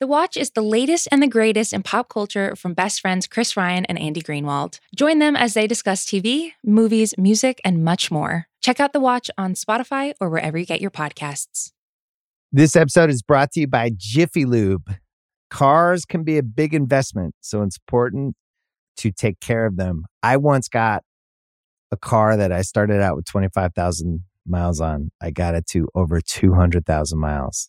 The Watch is the latest and the greatest in pop culture from best friends Chris Ryan and Andy Greenwald. Join them as they discuss TV, movies, music, and much more. Check out The Watch on Spotify or wherever you get your podcasts. This episode is brought to you by Jiffy Lube. Cars can be a big investment, so it's important to take care of them. I once got a car that I started out with 25,000 miles on. I got it to over 200,000 miles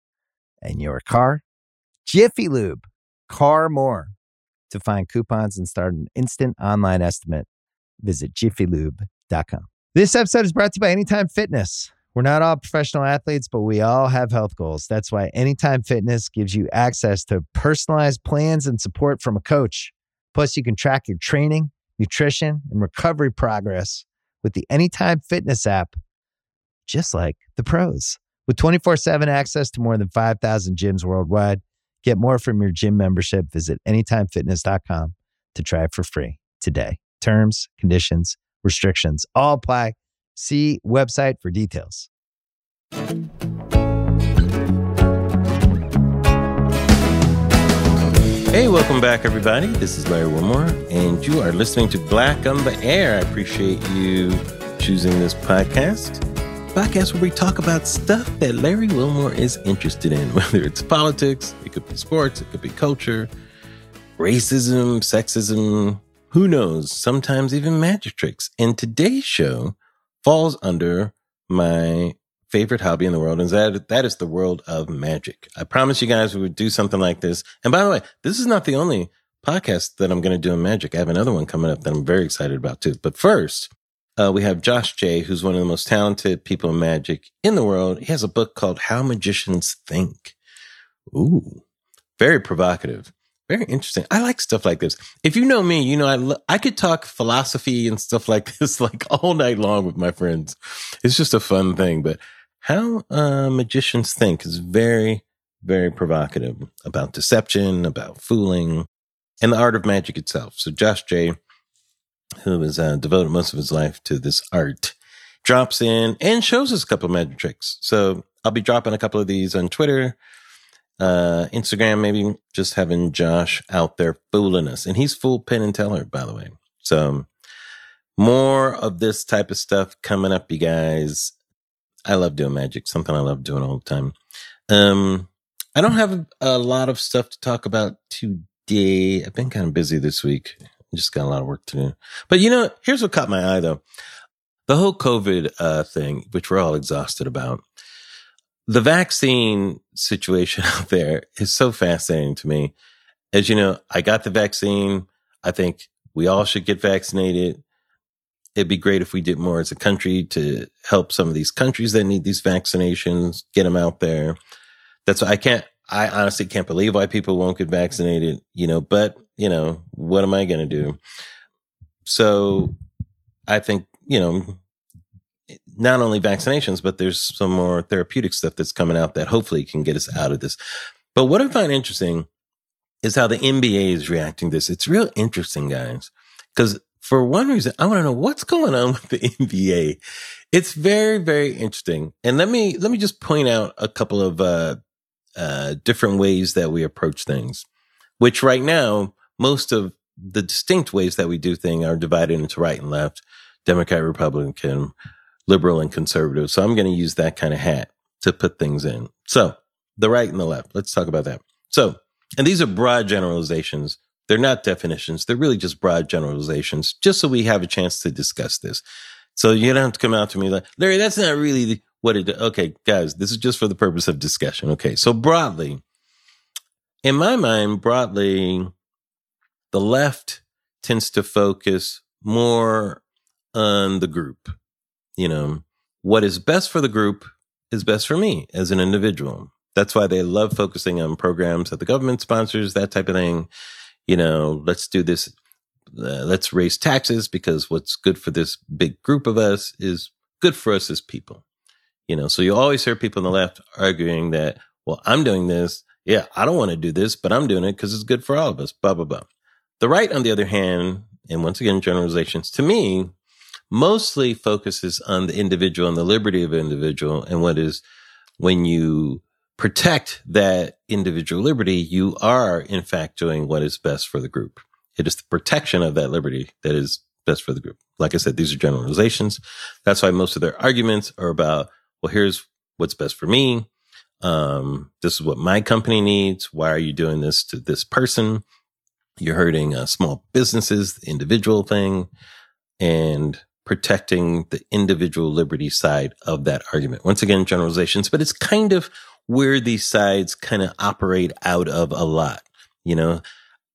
and your car. Jiffy Lube, car more. To find coupons and start an instant online estimate, visit jiffylube.com. This episode is brought to you by Anytime Fitness. We're not all professional athletes, but we all have health goals. That's why Anytime Fitness gives you access to personalized plans and support from a coach. Plus, you can track your training, nutrition, and recovery progress with the Anytime Fitness app, just like the pros. With 24 7 access to more than 5,000 gyms worldwide, get more from your gym membership. Visit anytimefitness.com to try it for free today. Terms, conditions, restrictions all apply. See website for details. Hey, welcome back, everybody. This is Larry Wilmore, and you are listening to Black the Air. I appreciate you choosing this podcast. Podcast where we talk about stuff that Larry Wilmore is interested in, whether it's politics, it could be sports, it could be culture, racism, sexism, who knows, sometimes even magic tricks. And today's show falls under my favorite hobby in the world, and that that is the world of magic. I promise you guys we would do something like this. And by the way, this is not the only podcast that I'm going to do in magic. I have another one coming up that I'm very excited about too. But first, uh, we have Josh Jay, who's one of the most talented people in magic in the world. He has a book called How Magicians Think. Ooh, very provocative. Very interesting. I like stuff like this. If you know me, you know I I could talk philosophy and stuff like this like all night long with my friends. It's just a fun thing. But how uh, magicians think is very, very provocative about deception, about fooling, and the art of magic itself. So Josh Jay, who has uh, devoted most of his life to this art, drops in and shows us a couple of magic tricks. So I'll be dropping a couple of these on Twitter, uh, Instagram, maybe just having Josh out there fooling us. And he's full Penn and Teller, by the way. So more of this type of stuff coming up, you guys. I love doing magic, something I love doing all the time. Um, I don't have a lot of stuff to talk about today. I've been kind of busy this week. Just got a lot of work to do. But you know, here's what caught my eye though. The whole COVID uh, thing, which we're all exhausted about. The vaccine situation out there is so fascinating to me. As you know, I got the vaccine. I think we all should get vaccinated it'd be great if we did more as a country to help some of these countries that need these vaccinations, get them out there. That's why I can't, I honestly can't believe why people won't get vaccinated, you know, but, you know, what am I going to do? So I think, you know, not only vaccinations, but there's some more therapeutic stuff that's coming out that hopefully can get us out of this. But what I find interesting is how the NBA is reacting to this. It's real interesting, guys, because for one reason, I want to know what's going on with the NBA. It's very, very interesting. And let me, let me just point out a couple of, uh, uh, different ways that we approach things, which right now, most of the distinct ways that we do things are divided into right and left, Democrat, Republican, liberal and conservative. So I'm going to use that kind of hat to put things in. So the right and the left, let's talk about that. So, and these are broad generalizations they're not definitions. They're really just broad generalizations, just so we have a chance to discuss this. So you don't have to come out to me like, Larry, that's not really what it, okay, guys, this is just for the purpose of discussion. Okay. So broadly, in my mind, broadly, the left tends to focus more on the group. You know, what is best for the group is best for me as an individual. That's why they love focusing on programs that the government sponsors, that type of thing. You know, let's do this. Uh, let's raise taxes because what's good for this big group of us is good for us as people. You know, so you always hear people on the left arguing that, well, I'm doing this. Yeah, I don't want to do this, but I'm doing it because it's good for all of us, blah, blah, blah. The right, on the other hand, and once again, generalizations to me, mostly focuses on the individual and the liberty of an individual and what is when you protect that individual liberty, you are in fact doing what is best for the group. It is the protection of that liberty that is best for the group. Like I said, these are generalizations. That's why most of their arguments are about, well, here's what's best for me. Um, this is what my company needs. Why are you doing this to this person? You're hurting uh, small businesses, the individual thing, and protecting the individual liberty side of that argument. Once again, generalizations, but it's kind of where these sides kind of operate out of a lot. You know,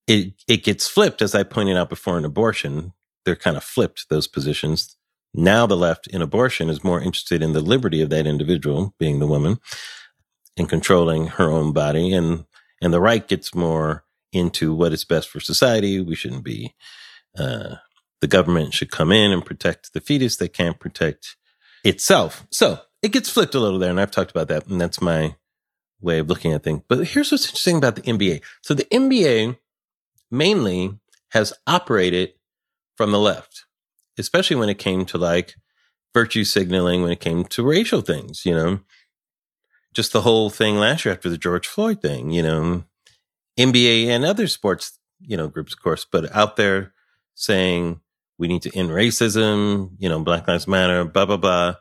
it, it gets flipped, as I pointed out before in abortion. They're kind of flipped, those positions. Now the left in abortion is more interested in the liberty of that individual, being the woman, and controlling her own body. And, and the right gets more into what is best for society. We shouldn't be, uh, the government should come in and protect the fetus. They can't protect itself. So it gets flipped a little there. And I've talked about that. And that's my way of looking at things. But here's what's interesting about the NBA. So the NBA mainly has operated from the left, especially when it came to like virtue signaling, when it came to racial things, you know, just the whole thing last year after the George Floyd thing, you know, NBA and other sports, you know, groups, of course, but out there saying we need to end racism, you know, Black Lives Matter, blah, blah, blah.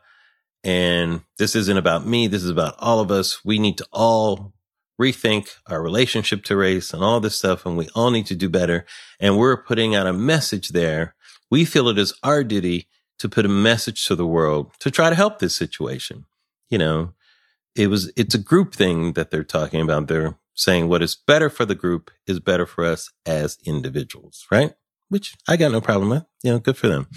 And this isn't about me. This is about all of us. We need to all rethink our relationship to race and all this stuff. And we all need to do better. And we're putting out a message there. We feel it is our duty to put a message to the world to try to help this situation. You know, it was, it's a group thing that they're talking about. They're saying what is better for the group is better for us as individuals, right? Which I got no problem with. You know, good for them.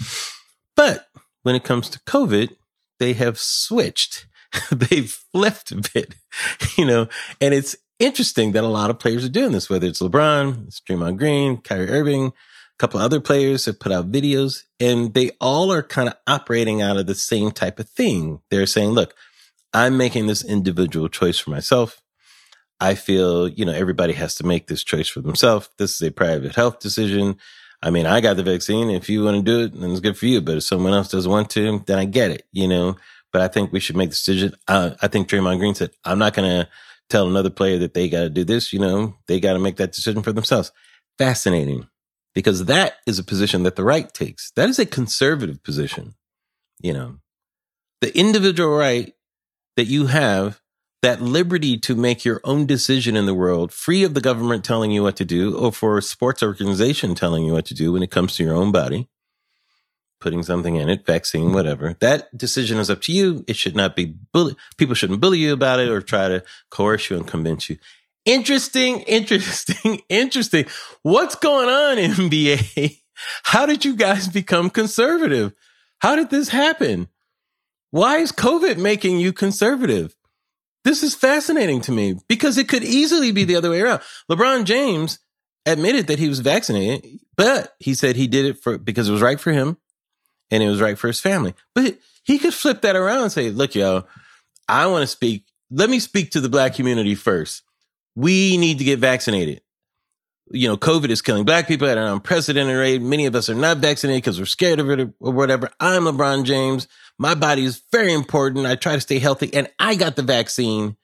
But when it comes to COVID, they have switched. They've flipped a bit, you know, and it's interesting that a lot of players are doing this, whether it's LeBron, it's Draymond Green, Kyrie Irving, couple other players have put out videos and they all are kind of operating out of the same type of thing. They're saying, look, I'm making this individual choice for myself. I feel, you know, everybody has to make this choice for themselves. This is a private health decision. I mean, I got the vaccine. If you want to do it, then it's good for you. But if someone else doesn't want to, then I get it, you know. But I think we should make the decision. Uh, I think Draymond Green said, I'm not going to tell another player that they got to do this. You know, they got to make that decision for themselves. Fascinating because that is a position that the right takes. That is a conservative position. You know, the individual right that you have that liberty to make your own decision in the world, free of the government telling you what to do or for a sports organization telling you what to do when it comes to your own body, putting something in it, vaccine, whatever. That decision is up to you. It should not be bully. People shouldn't bully you about it or try to coerce you and convince you. Interesting, interesting, interesting. What's going on, NBA? How did you guys become conservative? How did this happen? Why is COVID making you conservative? This is fascinating to me because it could easily be the other way around. LeBron James admitted that he was vaccinated, but he said he did it for because it was right for him and it was right for his family. But he could flip that around and say, look, yo, I want to speak. Let me speak to the black community first. We need to get vaccinated. You know, COVID is killing black people at an unprecedented rate. Many of us are not vaccinated because we're scared of it or whatever. I'm LeBron James. My body is very important. I try to stay healthy and I got the vaccine,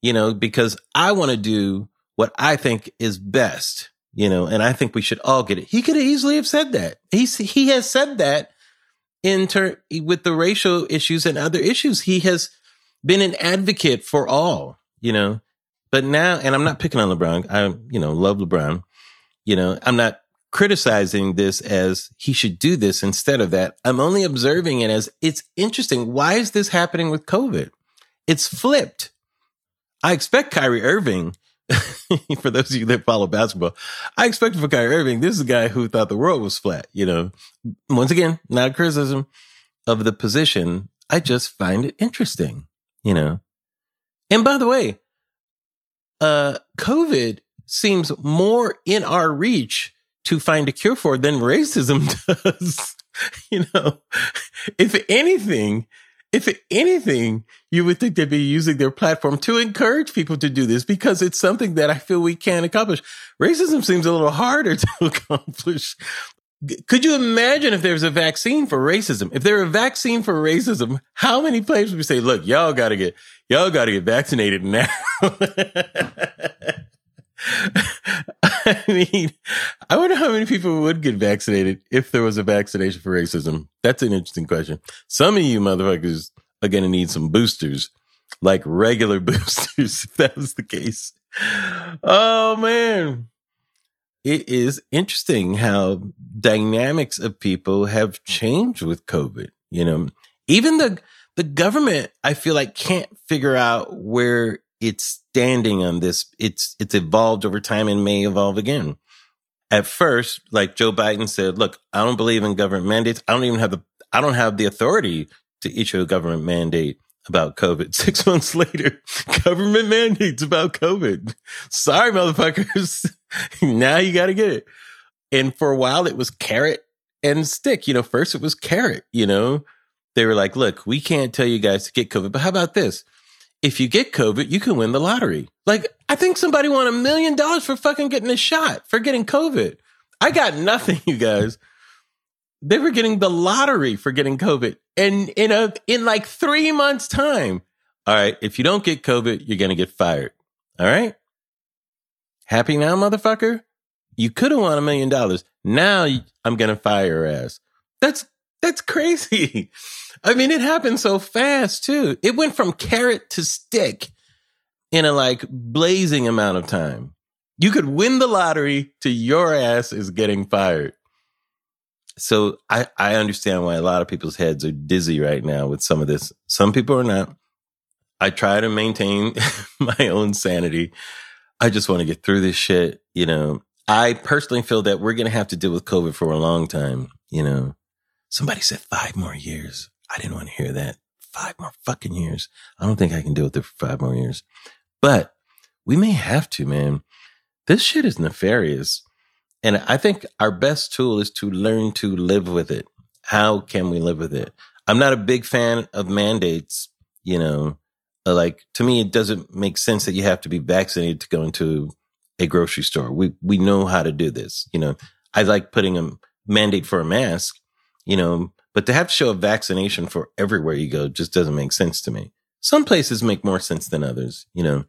you know, because I want to do what I think is best, you know, and I think we should all get it. He could easily have said that. He's, he has said that in turn with the racial issues and other issues. He has been an advocate for all, you know, but now, and I'm not picking on LeBron. I, you know, love LeBron. You know, I'm not criticizing this as he should do this instead of that. I'm only observing it as it's interesting. Why is this happening with COVID? It's flipped. I expect Kyrie Irving, for those of you that follow basketball, I expect for Kyrie Irving, this is a guy who thought the world was flat, you know. Once again, not a criticism of the position. I just find it interesting, you know. And by the way, uh, COVID seems more in our reach to find a cure for than racism does. you know, if anything, if anything, you would think they'd be using their platform to encourage people to do this because it's something that I feel we can accomplish. Racism seems a little harder to accomplish. Could you imagine if there was a vaccine for racism? If there were a vaccine for racism, how many places would we say, look, y'all gotta get, y'all gotta get vaccinated now? I mean, I wonder how many people would get vaccinated if there was a vaccination for racism. That's an interesting question. Some of you motherfuckers are to need some boosters, like regular boosters, if that was the case. Oh, man. It is interesting how dynamics of people have changed with COVID. You know, even the, the government, I feel like can't figure out where it's standing on this. It's, it's evolved over time and may evolve again. At first, like Joe Biden said, look, I don't believe in government mandates. I don't even have the, I don't have the authority to issue a government mandate about COVID. Six months later, government mandates about COVID. Sorry, motherfuckers. now you got to get it. And for a while, it was carrot and stick. You know, first it was carrot, you know, they were like, look, we can't tell you guys to get COVID, but how about this? if you get COVID, you can win the lottery. Like, I think somebody won a million dollars for fucking getting a shot for getting COVID. I got nothing, you guys. They were getting the lottery for getting COVID. And in a, in like three months time. All right. If you don't get COVID, you're to get fired. All right. Happy now, motherfucker? You could have won a million dollars. Now I'm going to fire your ass. That's, that's crazy. I mean, it happened so fast too. It went from carrot to stick in a like blazing amount of time. You could win the lottery to your ass is getting fired. So I, I understand why a lot of people's heads are dizzy right now with some of this. Some people are not. I try to maintain my own sanity. I just want to get through this shit. You know, I personally feel that we're going to have to deal with COVID for a long time. You know, somebody said five more years. I didn't want to hear that. Five more fucking years. I don't think I can deal with it for five more years. But we may have to, man. This shit is nefarious. And I think our best tool is to learn to live with it. How can we live with it? I'm not a big fan of mandates, you know, Uh, like to me, it doesn't make sense that you have to be vaccinated to go into a grocery store. We, we know how to do this. You know, I like putting a mandate for a mask, you know, but to have to show a vaccination for everywhere you go just doesn't make sense to me. Some places make more sense than others, you know.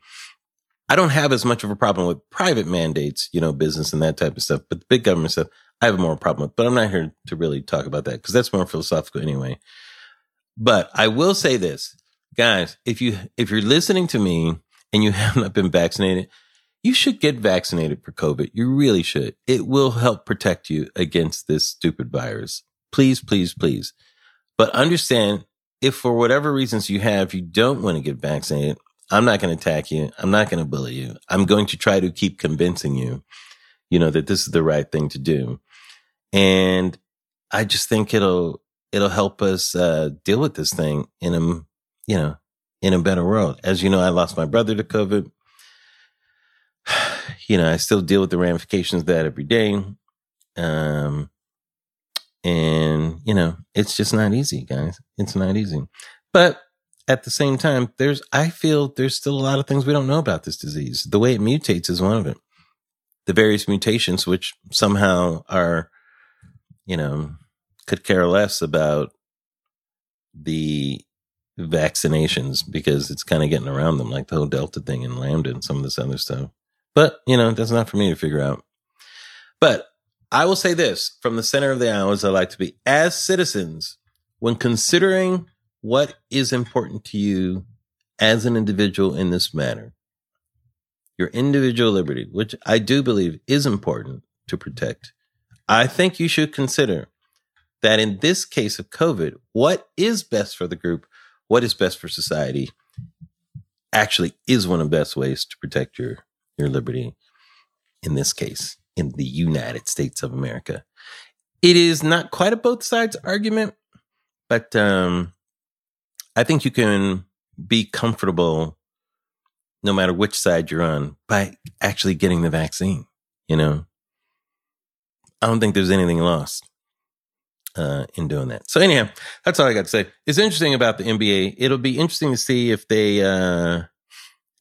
I don't have as much of a problem with private mandates, you know, business and that type of stuff, but the big government stuff, I have more problem with. But I'm not here to really talk about that because that's more philosophical anyway. But I will say this, guys, if you if you're listening to me and you have not been vaccinated, you should get vaccinated for COVID. You really should. It will help protect you against this stupid virus. Please, please, please. But understand if for whatever reasons you have, you don't want to get vaccinated, I'm not going to attack you. I'm not going to bully you. I'm going to try to keep convincing you, you know, that this is the right thing to do. And I just think it'll, it'll help us, uh, deal with this thing in a, you know, in a better world. As you know, I lost my brother to COVID. You know, I still deal with the ramifications of that every day. Um, and, you know, it's just not easy, guys. It's not easy. But at the same time, there's, I feel there's still a lot of things we don't know about this disease. The way it mutates is one of it. The various mutations, which somehow are, you know, could care less about the vaccinations because it's kind of getting around them, like the whole Delta thing and Lambda and some of this other stuff. But, you know, that's not for me to figure out. But I will say this from the center of the as I like to be as citizens, when considering what is important to you as an individual in this matter, your individual liberty, which I do believe is important to protect, I think you should consider that in this case of COVID, what is best for the group, what is best for society, actually is one of the best ways to protect your, your liberty in this case in the United States of America. It is not quite a both sides argument, but um, I think you can be comfortable no matter which side you're on, by actually getting the vaccine. You know, I don't think there's anything lost uh, in doing that. So anyhow, that's all I got to say. It's interesting about the NBA. It'll be interesting to see if they uh,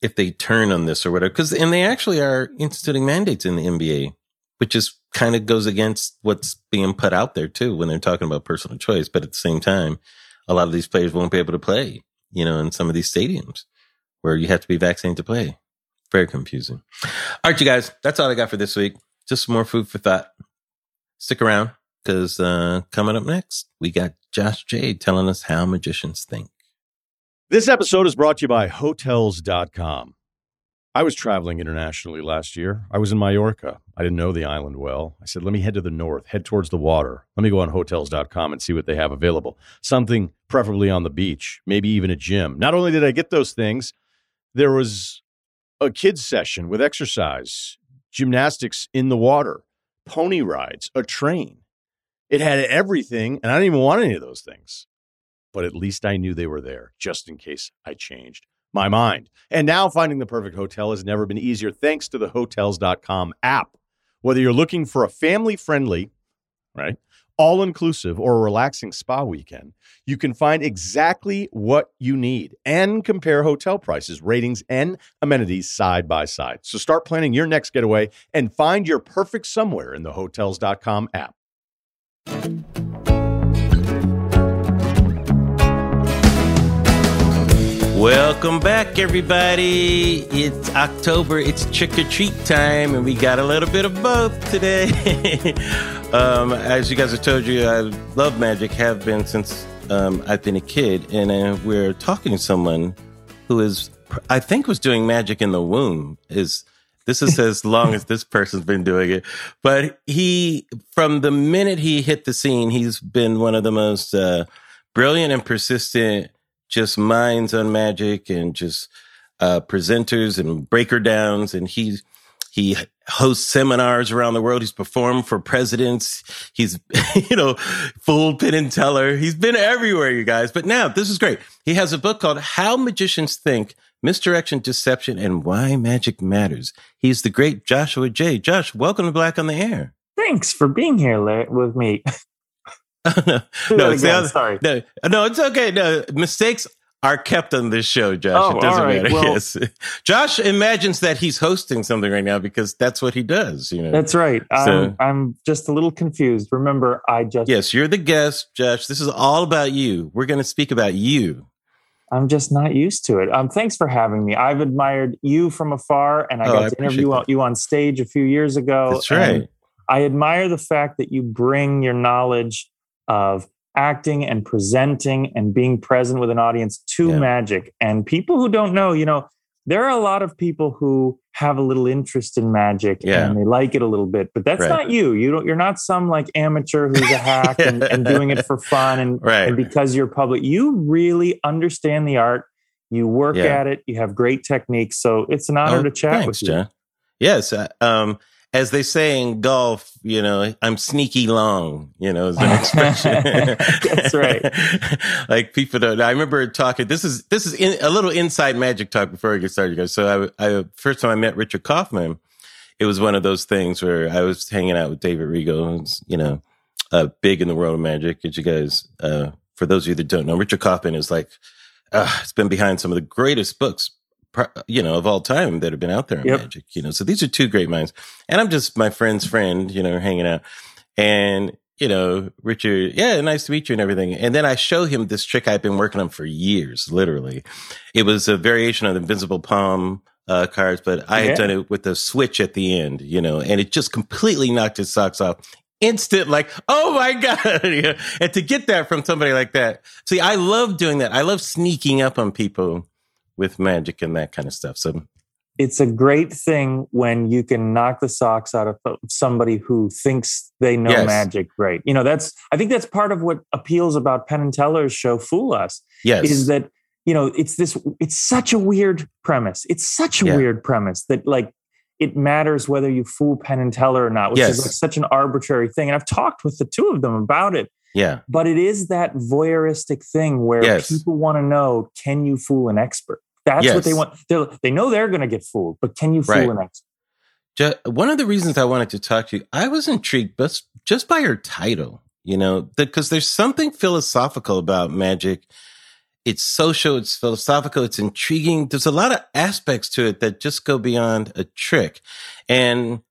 if they turn on this or whatever. Because and they actually are instituting mandates in the NBA, which is kind of goes against what's being put out there too when they're talking about personal choice. But at the same time, a lot of these players won't be able to play. You know, in some of these stadiums where you have to be vaccinated to play. Very confusing. All right, you guys, that's all I got for this week. Just some more food for thought. Stick around because uh, coming up next, we got Josh Jay telling us how magicians think. This episode is brought to you by Hotels.com. I was traveling internationally last year. I was in Mallorca. I didn't know the island well. I said, let me head to the north, head towards the water. Let me go on Hotels.com and see what they have available. Something preferably on the beach, maybe even a gym. Not only did I get those things, there was a kids session with exercise, gymnastics in the water, pony rides, a train. It had everything, and I didn't even want any of those things. But at least I knew they were there just in case I changed my mind. And now finding the perfect hotel has never been easier thanks to the hotels.com app. Whether you're looking for a family friendly, right, all inclusive or a relaxing spa weekend, you can find exactly what you need and compare hotel prices, ratings, and amenities side by side. So start planning your next getaway and find your perfect somewhere in the hotels.com app. Welcome back, everybody. It's October. It's trick or treat time, and we got a little bit of both today. um, as you guys have told you, I love magic, have been since um, I've been a kid, and uh, we're talking to someone who is, I think, was doing magic in the womb. Is this is as long as this person's been doing it, but he, from the minute he hit the scene, he's been one of the most uh, brilliant and persistent just minds on magic and just uh, presenters and breaker downs. And he he hosts seminars around the world. He's performed for presidents. He's, you know, fooled Penn and Teller. He's been everywhere, you guys. But now this is great. He has a book called How Magicians Think, Misdirection, Deception, and Why Magic Matters. He's the great Joshua Jay. Josh, welcome to Black on the Air. Thanks for being here with me. no, no, it's again, other, sorry. No, no, it's okay. No, mistakes are kept on this show, Josh. Oh, it doesn't right. matter. Well, yes. Josh imagines that he's hosting something right now because that's what he does, you know. That's right. So, I'm, I'm just a little confused. Remember, I just Yes, you're the guest, Josh. This is all about you. We're going to speak about you. I'm just not used to it. Um, thanks for having me. I've admired you from afar, and I oh, got I to interview that. you on stage a few years ago. That's right. I admire the fact that you bring your knowledge of acting and presenting and being present with an audience to yeah. magic. And people who don't know, you know, there are a lot of people who have a little interest in magic yeah. and they like it a little bit, but that's right. not you. You don't. You're not some like amateur who's a hack and, and, doing it for fun and, right. and, because you're public. You really understand the art. You work yeah. at it. You have great techniques. So it's an honor oh, to chat thanks, with you. John. Yes. Uh, um, as they say in golf, you know, I'm sneaky long, you know, is an expression. That's right. like people don't I remember talking, this is, this is in, a little inside magic talk before I get started, guys. So I, I, first time I met Richard Kaufman, it was one of those things where I was hanging out with David Regal, who's, you know, uh, big in the world of magic. As you guys, uh, for those of you that don't know, Richard Kaufman is like, uh, it's been behind some of the greatest books you know, of all time that have been out there in yep. magic, you know. So these are two great minds. And I'm just my friend's friend, you know, hanging out. And, you know, Richard, yeah, nice to meet you and everything. And then I show him this trick I've been working on for years, literally. It was a variation of the invisible palm uh, cards, but I yeah. had done it with a switch at the end, you know, and it just completely knocked his socks off. Instant, like, oh my God. and to get that from somebody like that. See, I love doing that. I love sneaking up on people with magic and that kind of stuff. So it's a great thing when you can knock the socks out of somebody who thinks they know yes. magic right you know that's i think that's part of what appeals about penn and teller's show fool us yes is that you know it's this it's such a weird premise it's such a yeah. weird premise that like it matters whether you fool penn and teller or not which yes. is like such an arbitrary thing and i've talked with the two of them about it yeah but it is that voyeuristic thing where yes. people want to know can you fool an expert That's Yes. what they want. They're, they know they're going to get fooled, but can you fool Right. an expert? Ju- one of the reasons I wanted to talk to you, I was intrigued just, just by your title, you know, because there's something philosophical about magic. It's social, it's philosophical, it's intriguing. There's a lot of aspects to it that just go beyond a trick. And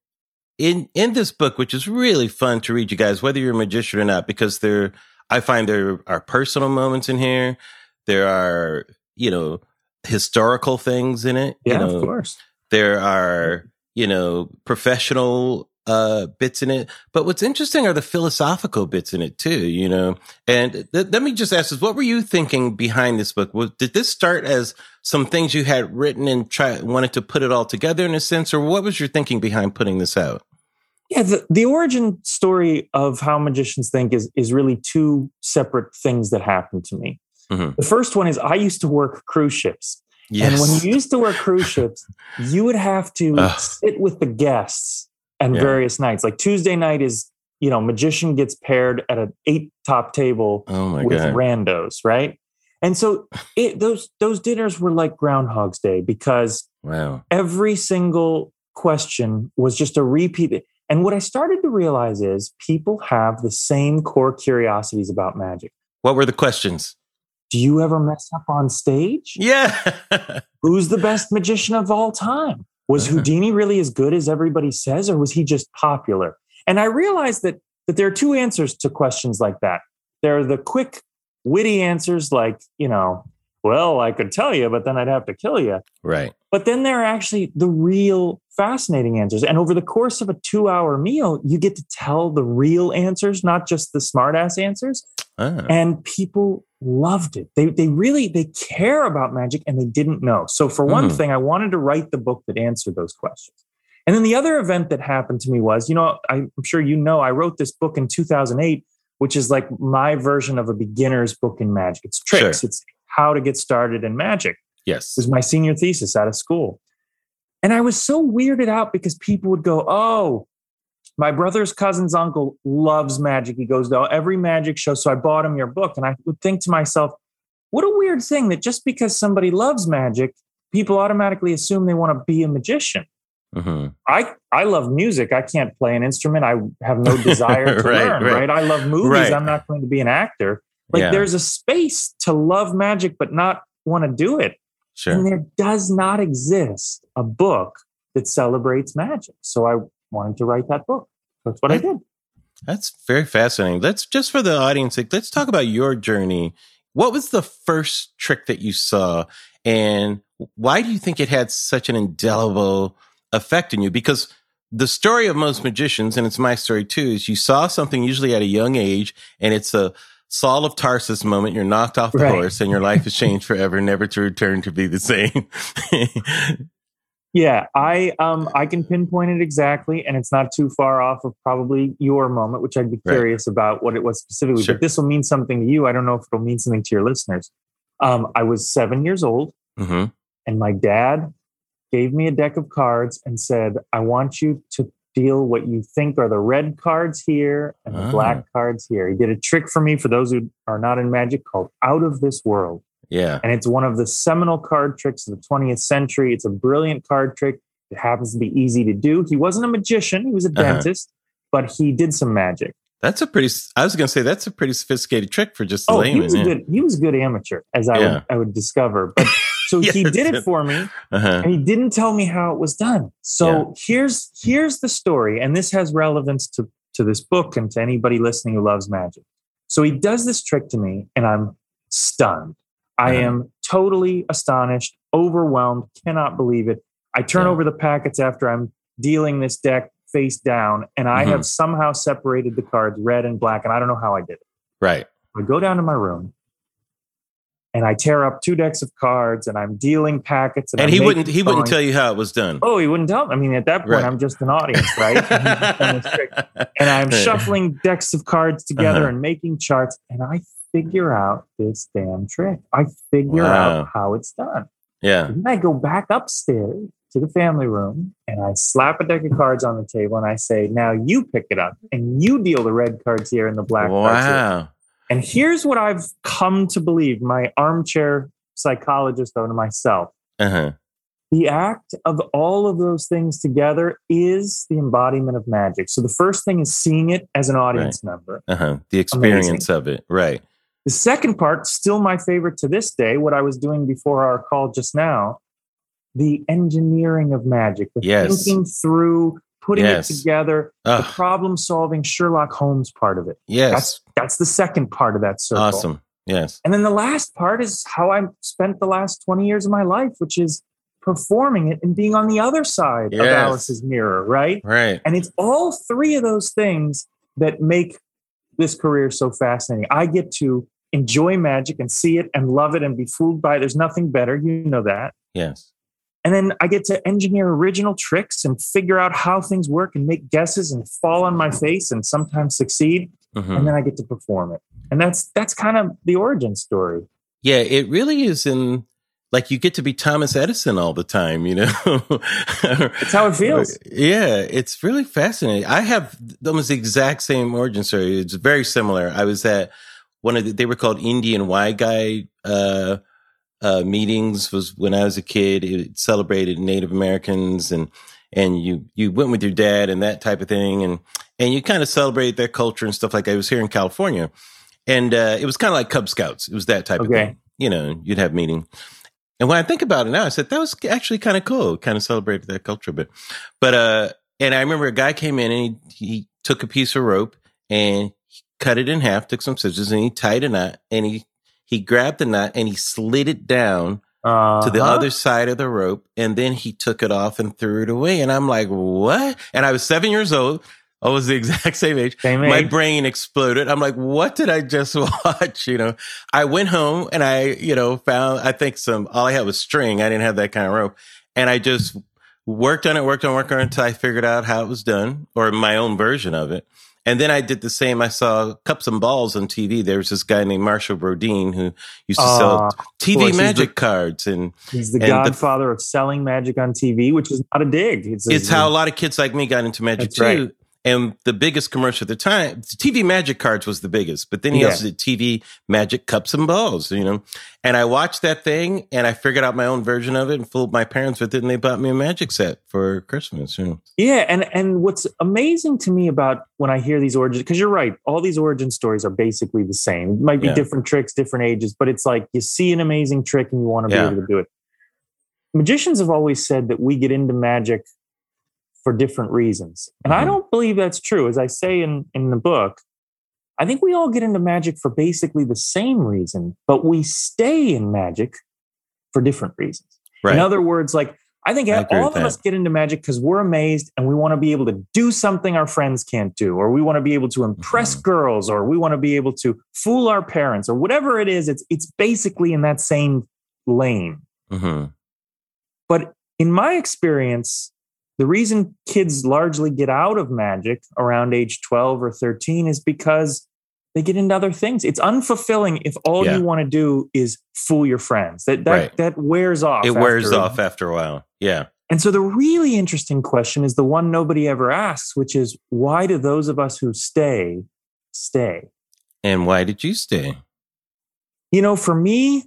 in in this book, which is really fun to read, you guys, whether you're a magician or not, because there, I find there are personal moments in here. There are, you know, historical things in it. Yeah, you know, of course. there are you know professional uh bits in it but what's interesting are the philosophical bits in it too you know and th- let me just ask this what were you thinking behind this book was, did this start as some things you had written and try wanted to put it all together in a sense or what was your thinking behind putting this out Yeah, the, the origin story of how magicians think is is really two separate things that happened to me. Mhm. The first one is I used to work cruise ships. And when you used to work cruise ships, you would have to Ugh. sit with the guests and Yeah. various nights. Like Tuesday night is, you know, magician gets paired at an eight top table oh with god randos, right? And so it, those those dinners were like Groundhog's Day because wow every single question was just a repeat. And what I started to realize is people have the same core curiosities about magic. what were the questions Do you ever mess up on stage? yeah Who's the best magician of all time? Was Uh-huh. Houdini really as good as everybody says, or was he just popular? And I realized that that there are two answers to questions like that. There are the quick, witty answers, like, you know, well, I could tell you, but then I'd have to kill you. right But then there are actually the real fascinating answers. And over the course of a two hour meal, you get to tell the real answers, not just the smartass answers. Ah, And people loved it. They, they really, they care about magic and they didn't know. So for one Mhm. thing, I wanted to write the book that answered those questions. And then the other event that happened to me was, you know, I'm sure you know, I wrote this book in 2008, which is like my version of a beginner's book in magic. It's tricks. Sure. It's how to get started in magic yes It was my senior thesis out of school. And I was so weirded out because people would go, Oh, my brother's cousin's uncle loves magic. He goes to every magic show. So I bought him your book. And I would think to myself, what a weird thing that just because somebody loves magic, people automatically assume they want to be a magician. hmm I, I love music. I can't play an instrument. I have no desire to Right, learn, right. right. I love movies. Right. I'm not going to be an actor. Like Yeah. there's a space to love magic, but not want to do it. sure And there does not exist a book that celebrates magic. So I wanted to write that book. That's what I did. That's very fascinating. Let's just for the audience, sake, let's talk about your journey. What was the first trick that you saw, and why do you think it had such an indelible effect in you? Because the story of most magicians, and it's my story too, is you saw something usually at a young age, and it's a Saul of Tarsus moment. You're knocked off the Right. horse, and your life has changed forever, never to return to be the same. Yeah, I um I can pinpoint it exactly, and it's not too far off of probably your moment, which I'd be Right. curious about what it was specifically. Sure. But this will mean something to you. I don't know if it'll mean something to your listeners. Um, I was seven years old, mm-hmm. and my dad gave me a deck of cards and said, "I want you to deal what you think are the red cards here and the Ah. black cards here." He did a trick for me for those who are not in magic called "Out of This World." Yeah. and it's one of the seminal card tricks of the 20th century. It's a brilliant card trick. It happens to be easy to do. He wasn't a magician, he was a Uh-huh. dentist, but he did some magic. That's a pretty. I was going to say that's a pretty sophisticated trick for just Oh, he layman. was a yeah. good he was a good amateur, as I Yeah. would I would discover. But so he did it for me Uh-huh. and he didn't tell me how it was done. So Yeah. here's here's the story, and this has relevance to to this book and to anybody listening who loves magic. So he does this trick to me, and I'm stunned. I Uh-huh. am totally astonished, overwhelmed, cannot believe it. I turn over the packets after I'm dealing this deck face down, and I Mhm. have somehow separated the cards red and black, and I don't know how I did it. Right. I go down to my room and I tear up two decks of cards and I'm dealing packets. And, And he wouldn't. He wouldn't tell you how it was done. Oh, he wouldn't tell. Me. I mean, at that point, Right. I'm just an audience, right? And he's just done this trick. and I'm shuffling decks of cards together Uh-huh. and making charts, and I figure out this damn trick. I figure Wow. out how it's done. Yeah. And then I go back upstairs to the family room and I slap a deck of cards on the table and I say, "Now you pick it up and you deal the red cards here and the black cards here." Wow. And here's what I've come to believe my armchair psychologist though, to myself. Uh-huh. The act of all of those things together is the embodiment of magic. So the first thing is seeing it as an audience member. Uh-huh. The experience of it. Right. The second part, still my favorite to this day, what I was doing before our call just now, the engineering of magic, the Yes. thinking through, putting Yes. it together, the problem solving Sherlock Holmes part of it. Yes. That's that's the second part of that circle. awesome. Yes. And then the last part is how I spent the last 20 years of my life, which is performing it and being on the other side of Alice's mirror, right? Right. And it's all three of those things that make this career so fascinating. I get to enjoy magic and see it and love it and be fooled by it. There's nothing better. You know that. Yes. And then I get to engineer original tricks and figure out how things work and make guesses and fall on my face and sometimes succeed. Mhm. And then I get to perform it. And that's that's kind of the origin story. Yeah, it really is in like you get to be Thomas Edison all the time, you know. It's how it feels. Yeah, it's really fascinating. I have almost the exact same origin story. It's very similar. I was at one of the, they were called Indian Y Guy uh, uh, meetings. Was when I was a kid. It celebrated Native Americans and and you you went with your dad and that type of thing and and you kind of celebrate their culture and stuff like that. It was here in California, and uh, it was kind of like Cub Scouts. It was that type of thing. You know, you'd have meeting. And when I think about it now, I said that was actually kind of cool. Kind of celebrated that culture a bit. But uh, and I remember a guy came in and he, he took a piece of rope and cut it in half, took some scissors and he tied a knot and he he grabbed the knot and he slid it down to the Uh-huh. other side of the rope and then he took it off and threw it away. And I'm like, what? And I was seven years old. I was the exact same age. Same age. My brain exploded. I'm like, what did I just watch? You know, I went home and I, you know, found, I think some, all I had was string. I didn't have that kind of rope. And I just worked on it, worked on, it, worked on it until I figured out how it was done or my own version of it. And then I did the same. I saw cups and balls on TV. There was this guy named Marshall Brodien who used to Ah, sell TV he's magic the- cards and He's the And the- godfather of selling magic on TV, which is not a dig. It's, it's how a lot of kids like me got into magic too. right. And the biggest commercial at the time, TV magic cards was the biggest, but then he Yeah. also did TV magic cups and balls, you know. And I watched that thing and I figured out my own version of it and fooled my parents with it, and they bought me a magic set for Christmas. You know. Yeah, and and what's amazing to me about when I hear these origins, because you're right, all these origin stories are basically the same. It might be Yeah. different tricks, different ages, but it's like you see an amazing trick and you want to Yeah. be able to do it. Magicians have always said that we get into magic for different reasons, and I Mhm. don't believe that's true. As I say in in the book, I think we all get into magic for basically the same reason, but we stay in magic for different reasons. Right. In other words, like I think I all of that. us get into magic because we're amazed and we want to be able to do something our friends can't do, or we want to be able to impress Mm-hmm. girls, or we want to be able to fool our parents, or whatever it is. It's it's basically in that same lane. hmm But in my experience, the reason kids largely get out of magic around age 12 or 13 is because they get into other things. It's unfulfilling if all Yeah. you want to do is fool your friends. That that Right. that wears off. It wears after- off after a while. Yeah. And so the really interesting question is the one nobody ever asks, which is why do those of us who stay stay? And why did you stay? You know, for me,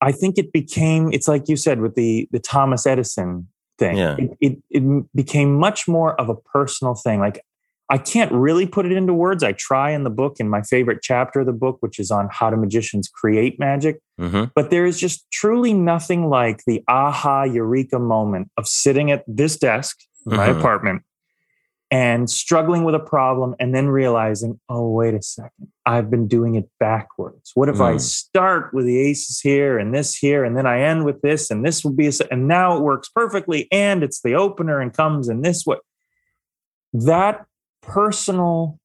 I think it became it's like you said with the the Thomas Edison thing. Yeah. It, it it became much more of a personal thing. Like I can't really put it into words. I try in the book in my favorite chapter of the book, which is on how do magicians create magic. hmm But there is just truly nothing like the aha eureka moment of sitting at this desk in my Mhm. apartment and struggling with a problem and then realizing, oh, wait a second, I've been doing it backwards. What if I Mm. start with the aces here and this here, and then I end with this, and this will be a, and now it works perfectly, and it's the opener and comes in this way. That personal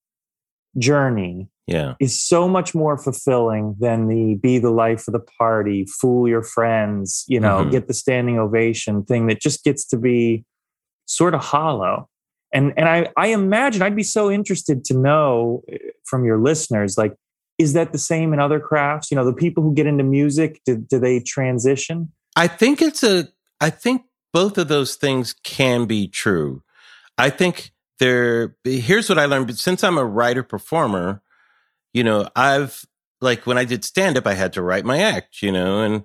journey Yeah. is so much more fulfilling than the be the life of the party, fool your friends, you know, Mhm. get the standing ovation thing that just gets to be sort of hollow. And and I I imagine I'd be so interested to know eh, from your listeners like is that the same in other crafts? You know, the people who get into music, do, do they transition? I think it's a, I think both of those things can be true. I think there, here's what I learned. But since I'm a writer performer, you know, I've, like when I did stand up, I had to write my act, you know, and,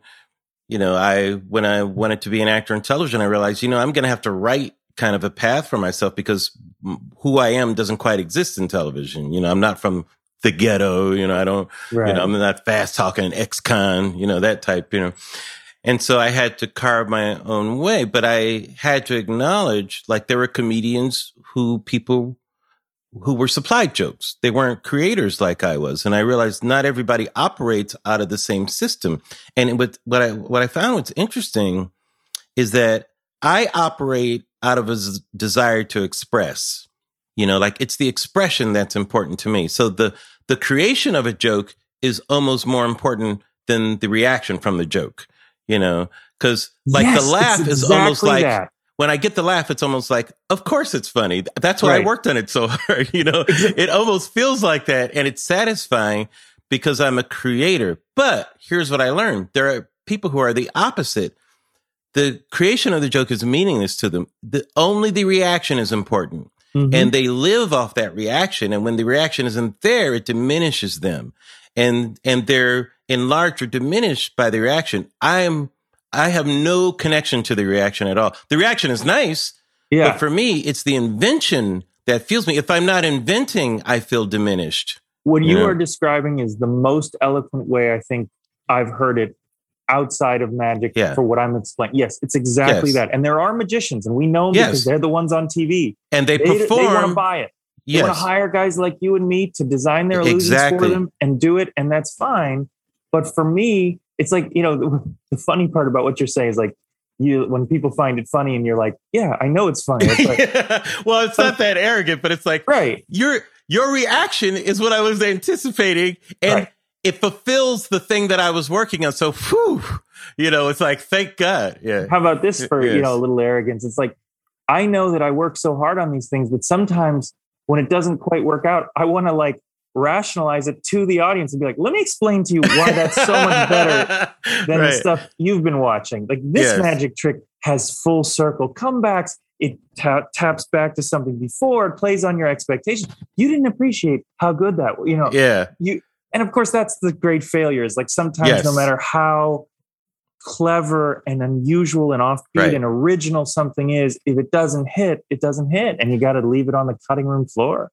you know, I when I wanted to be an actor in television, I realized, you know, I'm going to have to write kind of a path for myself because who I am doesn't quite exist in television. You know, I'm not from the ghetto. You know, I don't. Right. You know, I'm not fast talking ex-con. You know, that type. You know. And so I had to carve my own way, but I had to acknowledge like there were comedians who people who were supplied jokes. They weren't creators like I was. And I realized not everybody operates out of the same system. And what, what I, what I found was interesting is that I operate out of a desire to express, you know, like it's the expression that's important to me. So the, the creation of a joke is almost more important than the reaction from the joke, you know, cause like yes, the laugh exactly is almost like, that when I get the laugh, it's almost like, of course it's funny. That's why right. I worked on it so hard. You know, it almost feels like that. And it's satisfying because I'm a creator. But here's what I learned. There are people who are the opposite. The creation of the joke is meaningless to them. The, only the reaction is important. Mm-hmm. And they live off that reaction. And when the reaction isn't there, it diminishes them. And, and they're enlarged or diminished by the reaction. I'm I have no connection to the reaction at all. The reaction is nice, yeah. but for me, it's the invention that feels me. If I'm not inventing, I feel diminished. What you, you know? are describing is the most eloquent way I think I've heard it outside of magic yeah. for what I'm explaining. Yes, it's exactly yes. that. And there are magicians, and we know them yes. because they're the ones on TV. And they, they perform. They want to buy it. They want to hire guys like you and me to design their illusions exactly. for them and do it, and that's fine. But for me, it's like you know the, the, funny part about what you're saying is like you when people find it funny and you're like yeah i know it's funny it's like, well it's not that arrogant but it's like right your your reaction is what i was anticipating and right. It fulfills the thing that i was working on so whew, you know it's like thank god yeah how about this for yes. you know a little arrogance it's like i know that i work so hard on these things but sometimes when it doesn't quite work out i want to like rationalize it to the audience and be like, let me explain to you why that's so much better than right. the stuff you've been watching. Like this yes. magic trick has full circle comebacks. It ta- taps back to something before. It plays on your expectations. You didn't appreciate how good that, you know. Yeah. You and of course that's the great failure. Is like sometimes yes. no matter how clever and unusual and offbeat right. and original something is, if it doesn't hit, it doesn't hit, and you got to leave it on the cutting room floor.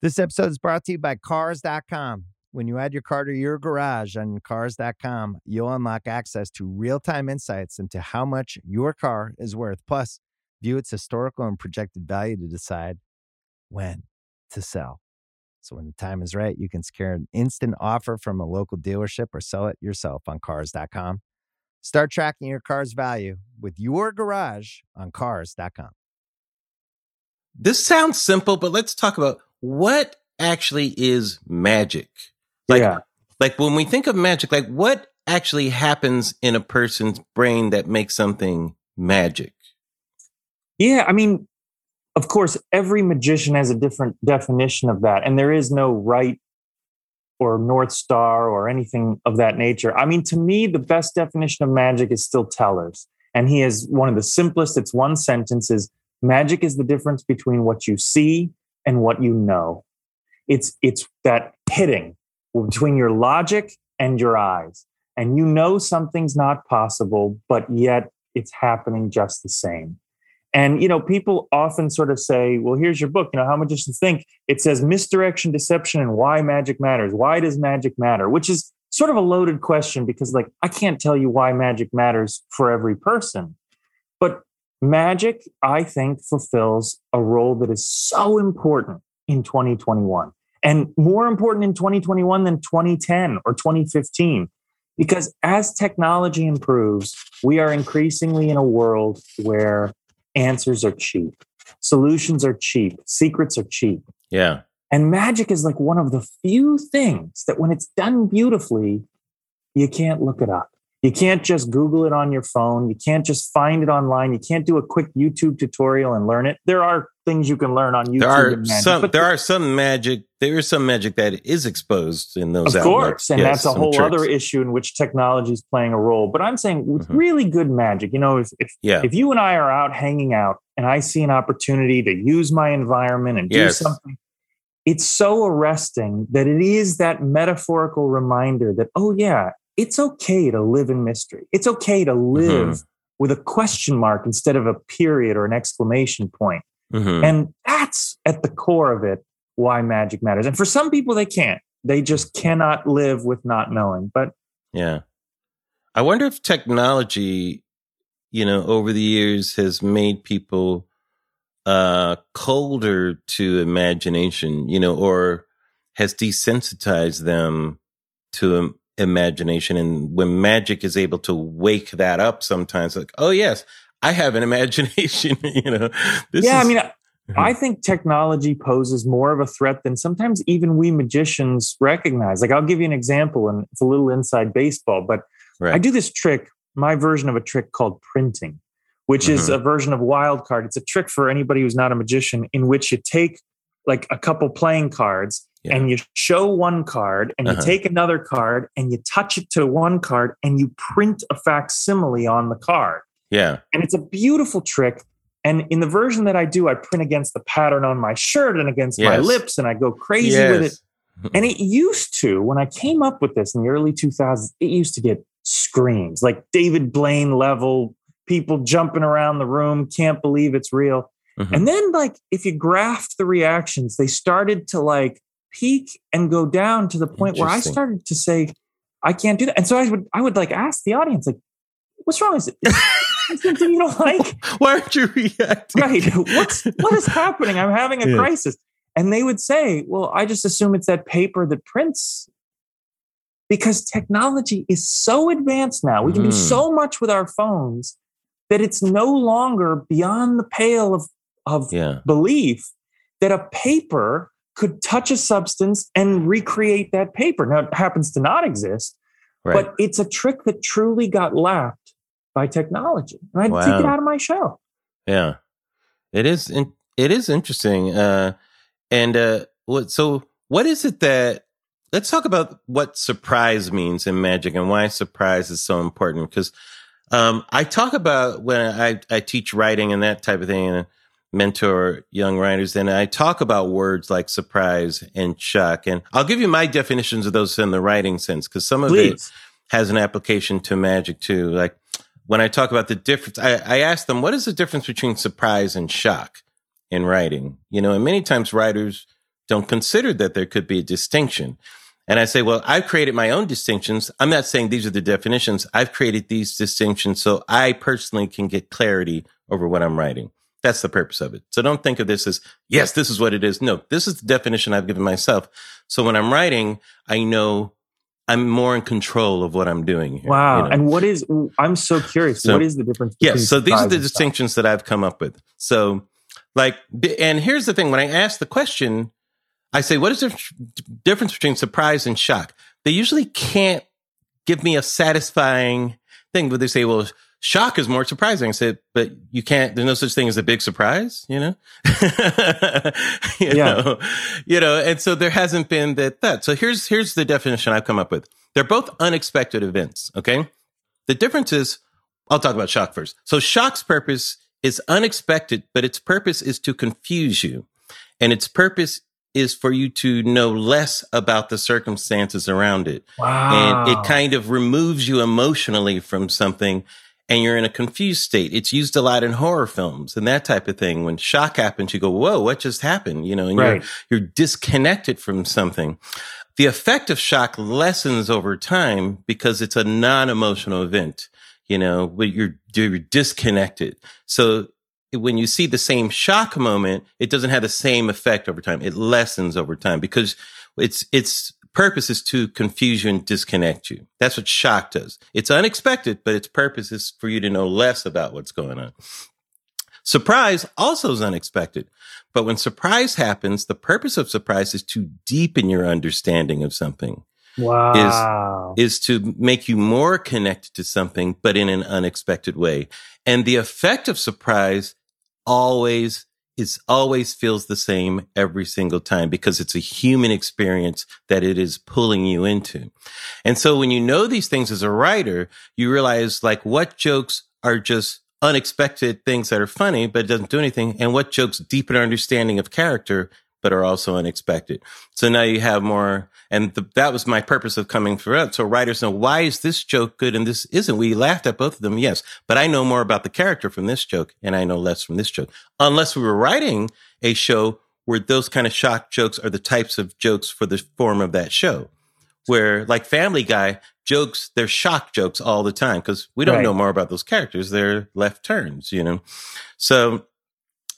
This episode is brought to you by Cars.com. When you add your car to your garage on Cars.com, you'll unlock access to real time insights into how much your car is worth, plus, view its historical and projected value to decide when to sell. So, when the time is right, you can secure an instant offer from a local dealership or sell it yourself on Cars.com. Start tracking your car's value with your garage on Cars.com. This sounds simple, but let's talk about what actually is magic? Like, yeah. like when we think of magic, like what actually happens in a person's brain that makes something magic? Yeah, I mean, of course, every magician has a different definition of that, and there is no right or North Star or anything of that nature. I mean, to me, the best definition of magic is still Teller's. And he is one of the simplest, it's one sentence is magic is the difference between what you see and what you know. It's it's that hitting between your logic and your eyes. And you know something's not possible, but yet it's happening just the same. And you know, people often sort of say, "Well, here's your book. You know, how magicians think." It says misdirection, deception, and why magic matters. Why does magic matter? Which is sort of a loaded question because, like, I can't tell you why magic matters for every person. But Magic, I think, fulfills a role that is so important in 2021 and more important in 2021 than 2010 or 2015. Because as technology improves, we are increasingly in a world where answers are cheap, solutions are cheap, secrets are cheap. Yeah. And magic is like one of the few things that when it's done beautifully, you can't look it up. You can't just Google it on your phone. You can't just find it online. You can't do a quick YouTube tutorial and learn it. There are things you can learn on YouTube. There are some. There the, are some magic. There is some magic that is exposed in those. Of outlets. course, and yes, that's a whole tricks. other issue in which technology is playing a role. But I'm saying with mm-hmm. really good magic, you know, if if, yeah. if you and I are out hanging out and I see an opportunity to use my environment and do yes. something, it's so arresting that it is that metaphorical reminder that oh yeah it's okay to live in mystery. It's okay to live mm-hmm. with a question mark instead of a period or an exclamation point. Mm-hmm. And that's at the core of it why magic matters. And for some people, they can't. They just cannot live with not knowing. But yeah. I wonder if technology, you know, over the years has made people uh colder to imagination, you know, or has desensitized them to imagination. And when magic is able to wake that up sometimes, like, oh, yes, I have an imagination, you know. yeah, is- I mean, I think technology poses more of a threat than sometimes even we magicians recognize. Like, I'll give you an example, and it's a little inside baseball, but right. I do this trick, my version of a trick called printing, which mm-hmm. is a version of wild card. It's a trick for anybody who's not a magician in which you take like a couple playing cards yeah. and you show one card and uh-huh. you take another card and you touch it to one card and you print a facsimile on the card. Yeah. And it's a beautiful trick. And in the version that I do, I print against the pattern on my shirt and against yes. my lips and I go crazy yes. with it. And it used to, when I came up with this in the early 2000s, it used to get screams like David Blaine level, people jumping around the room, can't believe it's real. Mm-hmm. And then, like, if you graphed the reactions, they started to like peak and go down to the point where I started to say, I can't do that. And so I would, I would like ask the audience, like, what's wrong? Is it something you don't like? Why aren't you reacting? Right. What's, what is happening? I'm having a yeah. crisis. And they would say, well, I just assume it's that paper that prints because technology is so advanced now. We can mm. do so much with our phones that it's no longer beyond the pale of, of yeah. belief that a paper could touch a substance and recreate that paper. Now, it happens to not exist, right. but it's a trick that truly got lapped by technology. And I wow. take it out of my show. Yeah, it is. In, it is interesting. Uh, and uh, what? So, what is it that? Let's talk about what surprise means in magic and why surprise is so important. Because um, I talk about when I, I teach writing and that type of thing. And mentor young writers and I talk about words like surprise and shock. And I'll give you my definitions of those in the writing sense because some of Please. it has an application to magic too. Like when I talk about the difference, I, I ask them, what is the difference between surprise and shock in writing? You know, and many times writers don't consider that there could be a distinction. And I say, well, I've created my own distinctions. I'm not saying these are the definitions. I've created these distinctions so I personally can get clarity over what I'm writing. That's the purpose of it. So don't think of this as, yes, this is what it is. No, this is the definition I've given myself. So when I'm writing, I know I'm more in control of what I'm doing. Here, wow. You know? And what is, I'm so curious, so, what is the difference? Yes. so these are the distinctions stuff? that I've come up with. So like, and here's the thing when I ask the question, I say, what is the difference between surprise and shock? They usually can't give me a satisfying thing, but they say, well, shock is more surprising. I said, but you can't, there's no such thing as a big surprise, you know? you yeah. know, you know, and so there hasn't been that, that. So here's, here's the definition I've come up with. They're both unexpected events. Okay. The difference is, I'll talk about shock first. So shock's purpose is unexpected, but its purpose is to confuse you. And its purpose is for you to know less about the circumstances around it. Wow. And it kind of removes you emotionally from something and you're in a confused state. It's used a lot in horror films and that type of thing. When shock happens, you go, whoa, what just happened? You know, and right. you're, you're disconnected from something. The effect of shock lessens over time because it's a non-emotional event, you know, but you're, you're disconnected. So when you see the same shock moment, it doesn't have the same effect over time. It lessens over time because it's, it's purpose is to confuse you and disconnect you. That's what shock does. It's unexpected, but its purpose is for you to know less about what's going on. Surprise also is unexpected. But when surprise happens, the purpose of surprise is to deepen your understanding of something. Wow. Is, is to make you more connected to something, but in an unexpected way. And the effect of surprise always is always feels the same every single time because it's a human experience that it is pulling you into. And so when you know these things as a writer, you realize like what jokes are just unexpected things that are funny, but it doesn't do anything. And what jokes deepen our understanding of character, but are also unexpected. So now you have more, and the, that was my purpose of coming for it. So writers know why is this joke good and this isn't. We laughed at both of them, yes, but I know more about the character from this joke, and I know less from this joke. Unless we were writing a show where those kind of shock jokes are the types of jokes for the form of that show. Where like Family Guy jokes, they're shock jokes all the time because we don't Right. know more about those characters. They're left turns, you know. So,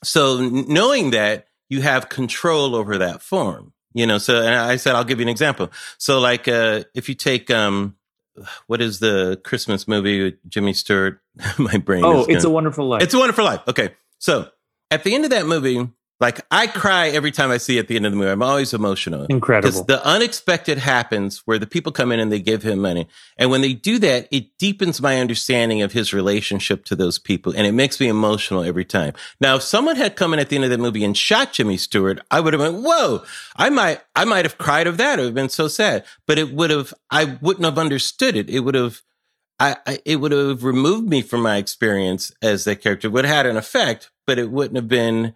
so knowing that you have control over that form, you know. So, and I said I'll give you an example. So, like, uh, if you take um, what is the Christmas movie with Jimmy Stewart? My brain. Oh, it's a gonna- wonderful life. it's a Wonderful Life. Okay. So at the end of that movie, like I cry every time I see it at the end of the movie. I'm always emotional. Because incredible. the unexpected happens where the people come in and they give him money. And when they do that, it deepens my understanding of his relationship to those people. And it makes me emotional every time. Now, if someone had come in at the end of the movie and shot Jimmy Stewart, I would have went, whoa, I might, I might have cried of that. It would have been so sad, but it would have, I wouldn't have understood it. It would have, I, I it would have removed me from my experience as that character. It would have had an effect, but it wouldn't have been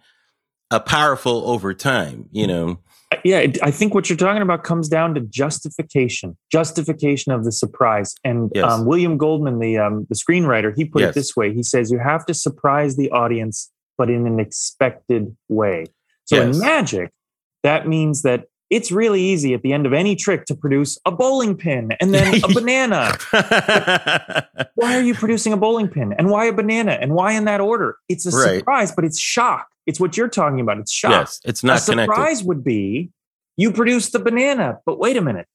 a powerful over time, you know? yeah, I think what you're talking about comes down to justification, justification of the surprise. And Yes. um, William Goldman, the um, the screenwriter, he put Yes. it this way: he says you have to surprise the audience, but in an expected way. So Yes. in magic, that means that it's really easy at the end of any trick to produce a bowling pin and then a banana. Why are you producing a bowling pin? And why a banana? And why in that order? It's a Right. surprise, but it's shock. It's what you're talking about. It's shock yes, it's not a connected. surprise would be you produce the banana, but wait a minute.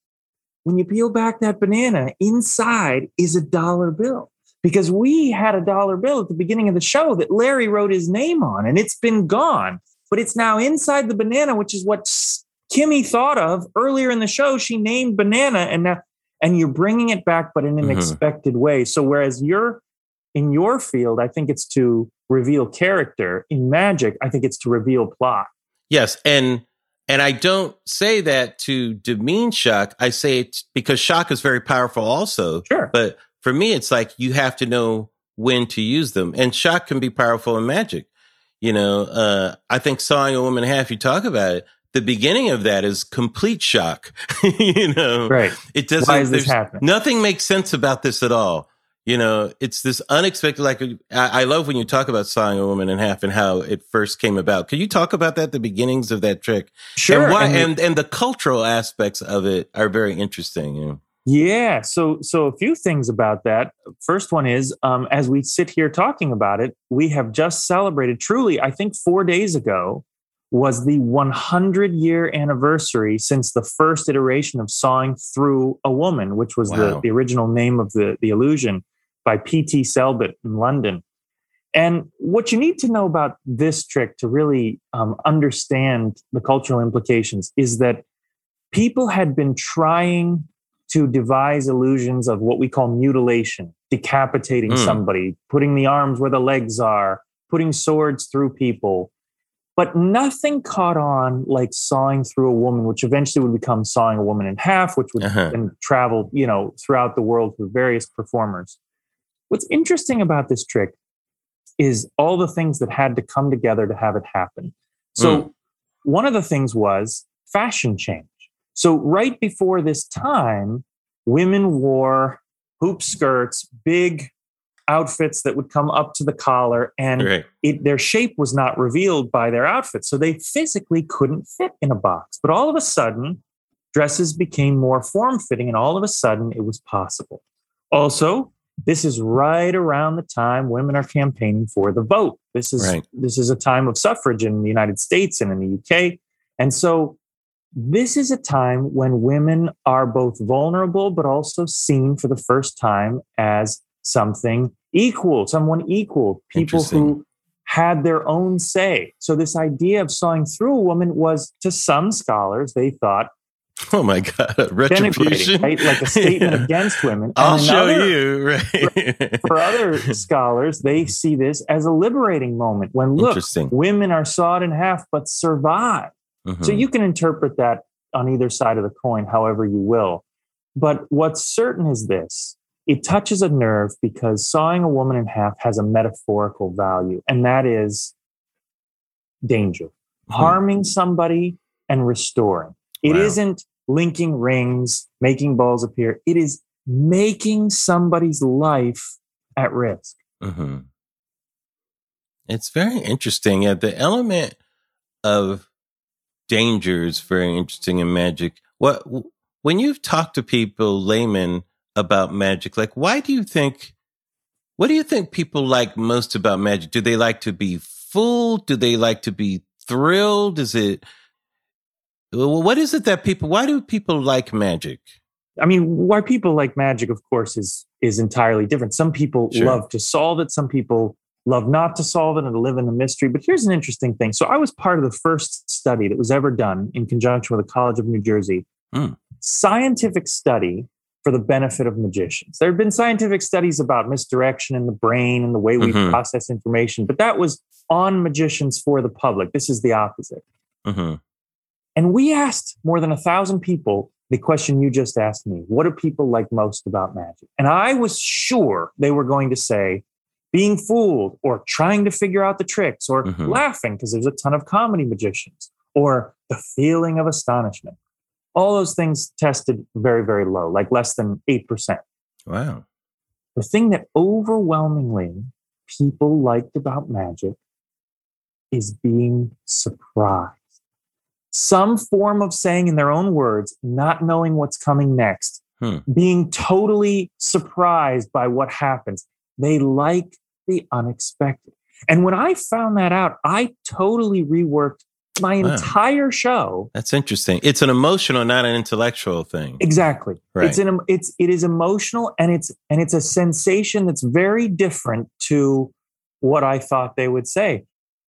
When you peel back that banana, inside is a dollar bill. Because we had a dollar bill at the beginning of the show that Larry wrote his name on, and it's been gone. But it's now inside the banana, which is what Kimmy thought of earlier in the show. She named banana, and now and you're bringing it back, but in an Mhm. expected way. So whereas you're in your field, I think it's to reveal character. In magic, I think it's to reveal plot. Yes, and and I don't say that to demean shock. I say it because shock is very powerful also. Sure. But for me, it's like you have to know when to use them, and shock can be powerful in magic. You know, uh, I think sawing a woman half. You talk about it. The beginning of that is complete shock. you know, Right. it doesn't. Why is this happening? Nothing makes sense about this at all. You know, it's this unexpected. Like I, I love when you talk about sawing a woman in half and how it first came about. Could you talk about that? The beginnings of that trick, Sure. and why, and- and, and the cultural aspects of it are very interesting. You know? yeah. So, so a few things about that. First one is, um, as we sit here talking about it, we have just celebrated. Truly, I think four days ago was the 100 year anniversary since the first iteration of sawing through a woman, which was the, the original name of the the illusion by P.T. Selbit in London. And what you need to know about this trick to really um, understand the cultural implications is that people had been trying to devise illusions of what we call mutilation, decapitating Mm. somebody, putting the arms where the legs are, putting swords through people. But nothing caught on like sawing through a woman, which eventually would become sawing a woman in half, which would Uh-huh. then travel, you know, throughout the world through various performers. What's interesting about this trick is all the things that had to come together to have it happen. So, one of the things was fashion change. So, right before this time, women wore hoop skirts, big outfits that would come up to the collar, and Right. it, their shape was not revealed by their outfits. So, they physically couldn't fit in a box. But all of a sudden, dresses became more form fitting, and all of a sudden, it was possible. Also, this is right around the time women are campaigning for the vote. This is Right. this is a time of suffrage in the United States and in the UK. And so this is a time when women are both vulnerable but also seen for the first time as something equal, someone equal, people who had their own say. So this idea of sawing through a woman was to some scholars they thought Oh my God, retribution. right? Like a statement Yeah. against women. I'll show you. Right. for other scholars, they see this as a liberating moment when look, women are sawed in half but survive. So Mhm. you can interpret that on either side of the coin, however you will. But what's certain is this it touches a nerve because sawing a woman in half has a metaphorical value, and that is danger. Hmm. Harming somebody and restoring. It Wow. not linking rings, making balls appear. It is making somebody's life at risk. hmm It's very interesting. Yeah, the element of danger is very interesting in magic. What when you've talked to people, laymen, about magic, like why do you think? What do you think people like most about magic? Do they like to be fooled? Do they like to be thrilled? Is it? What is it that people? Why do people like magic? I mean, why people like magic, of course, is is entirely different. Some people Sure. love to solve it. Some people love not to solve it and to live in the mystery. But here's an interesting thing. So I was part of the first study that was ever done in conjunction with the College of New Jersey, Hmm. scientific study for the benefit of magicians. There have been scientific studies about misdirection in the brain and the way we Mhm. process information, but that was on magicians for the public. This is the opposite. hmm And we asked more than a thousand people the question you just asked me What do people like most about magic? And I was sure they were going to say being fooled or trying to figure out the tricks or Mhm. laughing because there's a ton of comedy magicians or the feeling of astonishment. All those things tested very, very low, like less than 8%. Wow. The thing that overwhelmingly people liked about magic is being surprised. Some form of saying in their own words, not knowing what's coming next, Hmm. being totally surprised by what happens. They like the unexpected. And when I found that out, I totally reworked my Wow. entire show That's interesting. It's an emotional, not an intellectual thing. Exactly. Right. It's an it's it is emotional and it's and it's a sensation that's very different to what I thought they would say.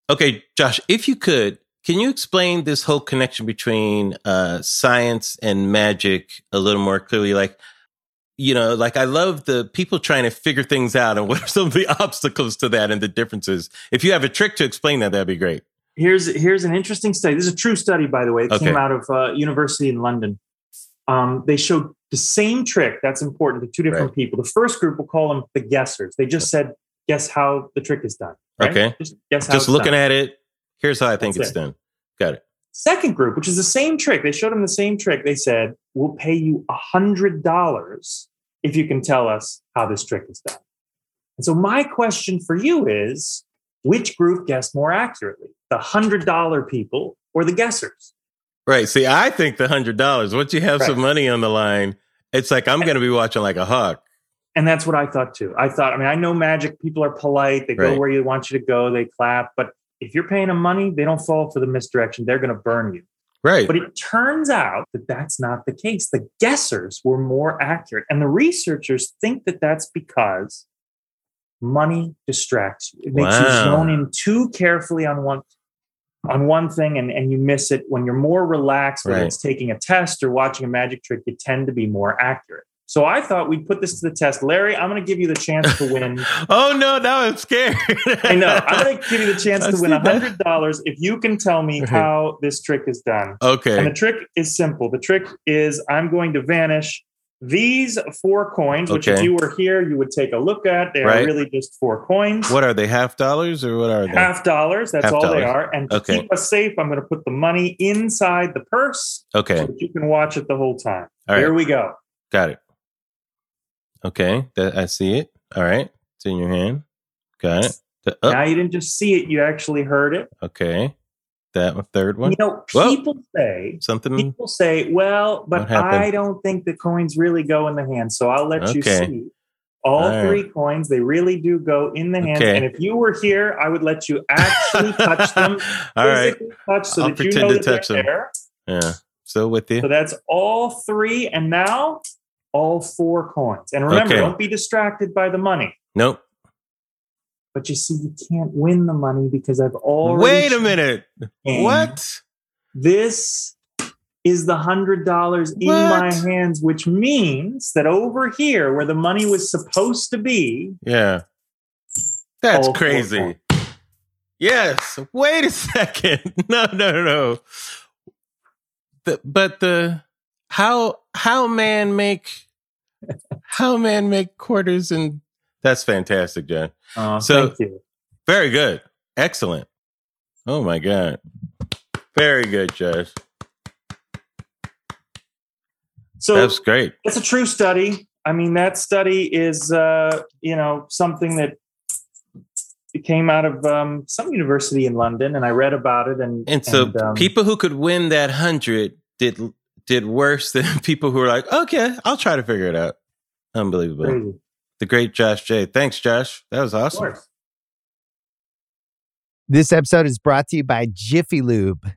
Okay, Josh, if you could, can you explain this whole connection between uh, science and magic a little more clearly? Like, you know, like I love the people trying to figure things out and what are some of the obstacles to that and the differences. If you have a trick to explain that, that'd be great. Here's here's an interesting study. This is a true study, by the way. It Okay. came out of uh, University in London. Um, they showed the same trick. That's important to two different Right. people. The first group, we'll call them the guessers. They just said, "Guess how the trick is done." right? Okay. Just guess how. Just looking done. at it, here's how I think That's it's it. done. Got it. Second group, which is the same trick, they showed them the same trick. They said, We'll pay you a $100 if you can tell us how this trick is done. And so, my question for you is which group guessed more accurately, the $100 people or the guessers? Right. See, I think the hundred dollars. Once you have Right. some money on the line, it's like I'm going to be watching like a hawk. And that's what I thought too. I thought, I mean, I know magic, people are polite, they go where you want you to go, they clap, but if you're paying them money, they don't fall for the misdirection. They're going to burn you. Right. But it turns out that that's not the case. The guessers were more accurate. And the researchers think that that's because money distracts you. It makes you Wow. zone in too carefully on one on one thing and, and you miss it. When you're more relaxed, whether Right. it's taking a test or watching a magic trick, you tend to be more accurate. So I thought we'd put this to the test. Larry, I'm going to give you the chance to win. oh no, now I'm scared. I know. I'm going to give you the chance to win see $100 if you can tell me how this trick is done. Okay. And the trick is simple. The trick is I'm going to vanish these four coins, which if you were here, you would take a look at. They Right. are really just four coins. What are they? Half dollars or what are they? Half dollars. That's Half all they are. And to Okay. keep us safe, I'm going to put the money inside the purse Okay. so you can watch it the whole time. All Here right. we go. Got it. Okay. That I see it. All right. It's in your hand. Got it. The, oh, Now you didn't just see it; you actually heard it. okay. That third one. You know, Whoa. people say Something. people say, "Well, but? I don't think the coins really go in the hand." So I'll let you see. All All right. three coins, they really do go in the hand. Okay. And if you were here, I would let you actually touch them. All right. touch so I'll that you know to that they're them. there. Yeah. So with you. So that's all three. And now all four coins. And remember, Okay. don't be distracted by the money. Nope. But you see, you can't win the money because I've already. Wait a minute. What? This is the hundred dollars in my hands, which means that over here, where the money was supposed to be, Yeah. That's crazy. Yes. Wait a second. No, no, no, no. The, but the how how man make how man make quarters and that's fantastic, John. oh, So- thank you. Very good. Excellent. Oh my god. Very good, Josh. So that's great. It's a true study. I mean, that study is, uh, you know, something that came out of um, some university in London, and I read about it. And and so and, um, people who could win that hundred did did worse than people who were like, okay, I'll try to figure it out. Unbelievable. Crazy. The great Josh Jay. Thanks, Josh. That was awesome. This episode is brought to you by Jiffy Lube.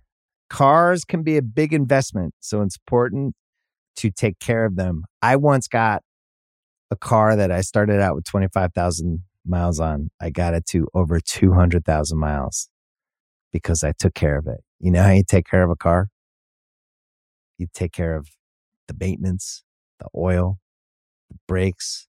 Cars can be a big investment, so it's important to take care of them. I once got a car that I started out with 25,000 miles on. I got it to over 200,000 miles because I took care of it. You know how you take care of a car? You take care of the maintenance, the oil, the brakes,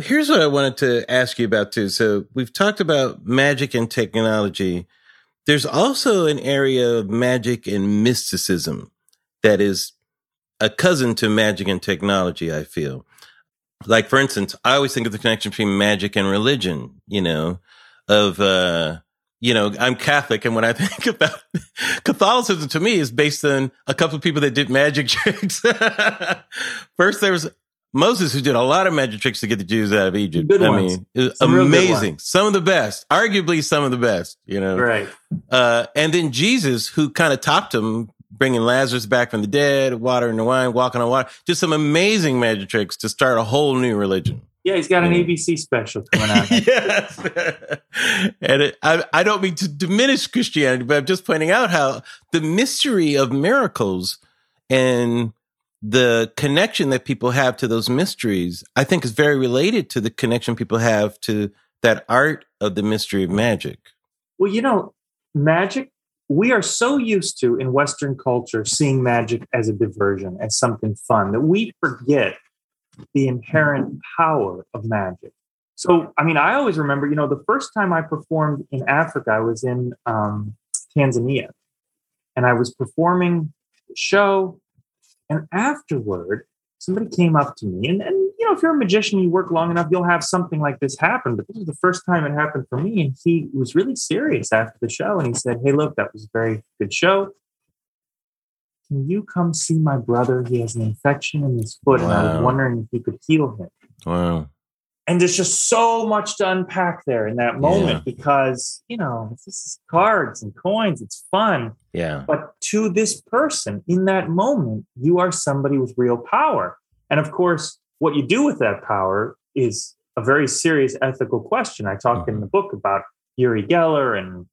Here's what I wanted to ask you about too. So we've talked about magic and technology. There's also an area of magic and mysticism that is a cousin to magic and technology, I feel. Like, for instance, I always think of the connection between magic and religion, you know, of, uh, you know, I'm Catholic, and when I think about Catholicism, to me is based on a couple of people that did magic tricks. First, there was Moses, who did a lot of magic tricks to get the Jews out of Egypt. Good I ones. mean, Some amazing. Some of the best, arguably some of the best, you know. Right. Uh, and then Jesus, who kind of topped him, bringing Lazarus back from the dead, water into wine, walking on water. Just some amazing magic tricks to start a whole new religion. Yeah, he's got an ABC special coming out. yes. and it, I, I don't mean to diminish Christianity, but I'm just pointing out how the mystery of miracles and the connection that people have to those mysteries, I think is very related to the connection people have to that art of the mystery of magic. Well, you know, magic, we are so used to in Western culture seeing magic as a diversion, as something fun, that we forget the inherent power of magic. So, I mean, I always remember, you know, the first time I performed in Africa, I was in um, Tanzania and I was performing the show and afterward, somebody came up to me, and, and you know, if you're a magician, you work long enough, you'll have something like this happen. But this was the first time it happened for me. And he was really serious after the show. And he said, Hey, look, that was a very good show. Can you come see my brother? He has an infection in his foot, wow. and I was wondering if you could heal him. Wow and there's just so much to unpack there in that moment yeah. because you know this is cards and coins it's fun. Yeah. But to this person in that moment you are somebody with real power. And of course what you do with that power is a very serious ethical question. I talk mm-hmm. in the book about uri geller and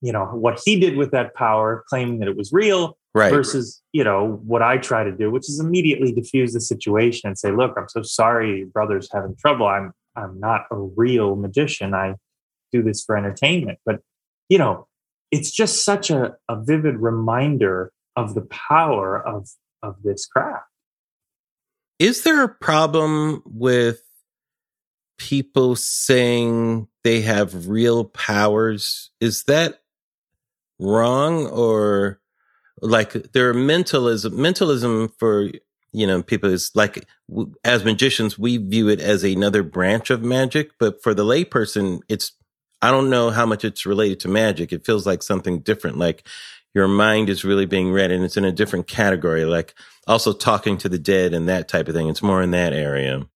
you know what he did with that power claiming that it was real right. versus you know what i try to do which is immediately diffuse the situation and say look i'm so sorry your brother's having trouble. I'm i'm not a real magician. I do this for entertainment. But you know it's just such a, a vivid reminder of the power of of this craft. Is there a problem with people saying they have real powers? Is that wrong or like there are mentalism mentalism for you know people is like as magicians we view it as another branch of magic but for the layperson it's i don't know how much it's related to magic. It feels like something different like your mind is really being read and it's in a different category like also talking to the dead and that type of thing. It's more in that area.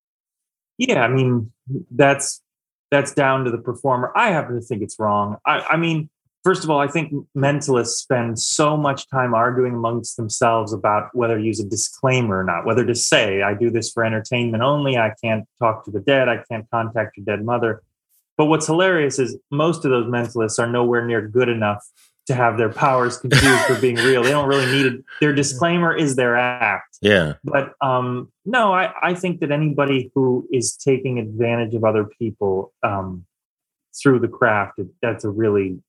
Yeah i mean that's that's down to the performer. I happen to think it's wrong. I, I mean first of all, I think mentalists spend so much time arguing amongst themselves about whether to use a disclaimer or not, whether to say, I do this for entertainment only. I can't talk to the dead. I can't contact your dead mother. But what's hilarious is most of those mentalists are nowhere near good enough to have their powers confused for being real. They don't really need it. Their disclaimer is their act. Yeah. But um, no, I, I think that anybody who is taking advantage of other people um, through the craft, that's a really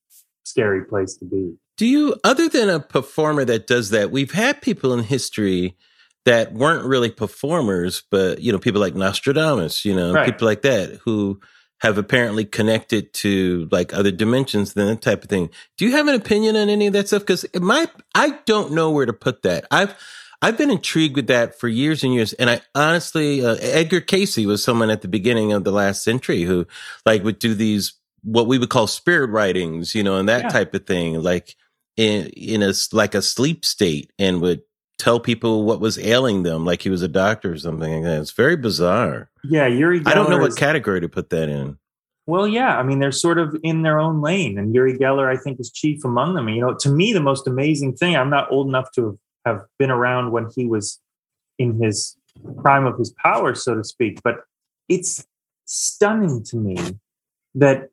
scary place to be. Do you, other than a performer that does that, we've had people in history that weren't really performers, but you know, people like Nostradamus, you know, Right. people like that who have apparently connected to like other dimensions, then that type of thing. Do you have an opinion on any of that stuff? Because my, I don't know where to put that. I've, I've been intrigued with that for years and years, and I honestly, uh, Edgar Cayce was someone at the beginning of the last century who, like, would do these what we would call spirit writings, you know, and that Yeah. type of thing, like in in a like a sleep state, and would tell people what was ailing them, like he was a doctor or something like that. It's very bizarre. Yeah, Uri. Geller I don't know what is- category to put that in. Well, yeah. I mean, they're sort of in their own lane, and Uri Geller, I think, is chief among them. And, you know, to me, the most amazing thing. I'm not old enough to have been around when he was in his prime of his power, so to speak. But it's stunning to me that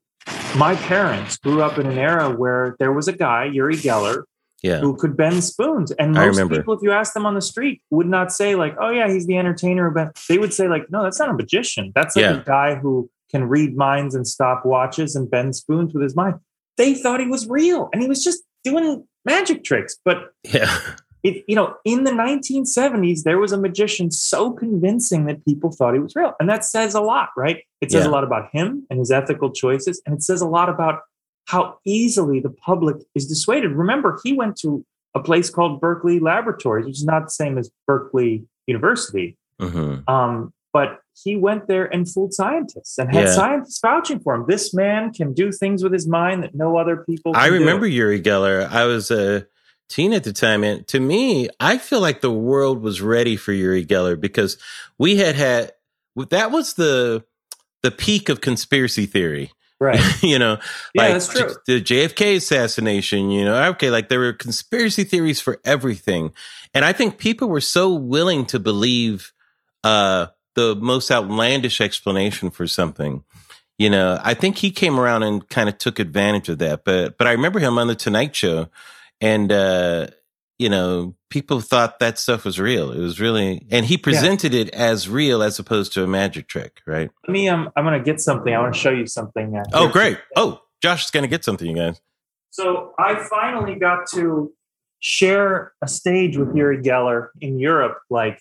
my parents grew up in an era where there was a guy, Uri Geller, Yeah, who could bend spoons. And most people, if you ask them on the street, would not say like, "Oh yeah, he's the entertainer." But they would say like, "No, that's not a magician. That's like Yeah. a guy who can read minds and stop watches and bend spoons with his mind." They thought he was real, and he was just doing magic tricks. But yeah, it, you know, in the 1970s, there was a magician so convincing that people thought he was real, and that says a lot, right? It says Yeah. a lot about him and his ethical choices, and it says a lot about how easily the public is dissuaded. Remember, he went to a place called Berkeley Laboratories, which is not the same as Berkeley University, hmm um, but he went there and fooled scientists and had Yeah. scientists vouching for him. This man can do things with his mind that no other people. I can do. remember Uri Geller. I was a teen at the time, and to me, I feel like the world was ready for Uri Geller because we had had that was the the peak of conspiracy theory. right? you know, Yeah, like that's true. the JFK assassination, you know, okay, like there were conspiracy theories for everything. And I think people were so willing to believe uh the most outlandish explanation for something. You know, I think he came around and kind of took advantage of that. But but I remember him on the Tonight Show and uh you know, people thought that stuff was real. It was really and he presented it as real as opposed to a magic trick, right? Let me. Um, I'm going to get something. I want to show you something. uh, Oh, great. Oh, Josh is going to get something, you guys. So I finally got to share a stage with Uri Geller in Europe, like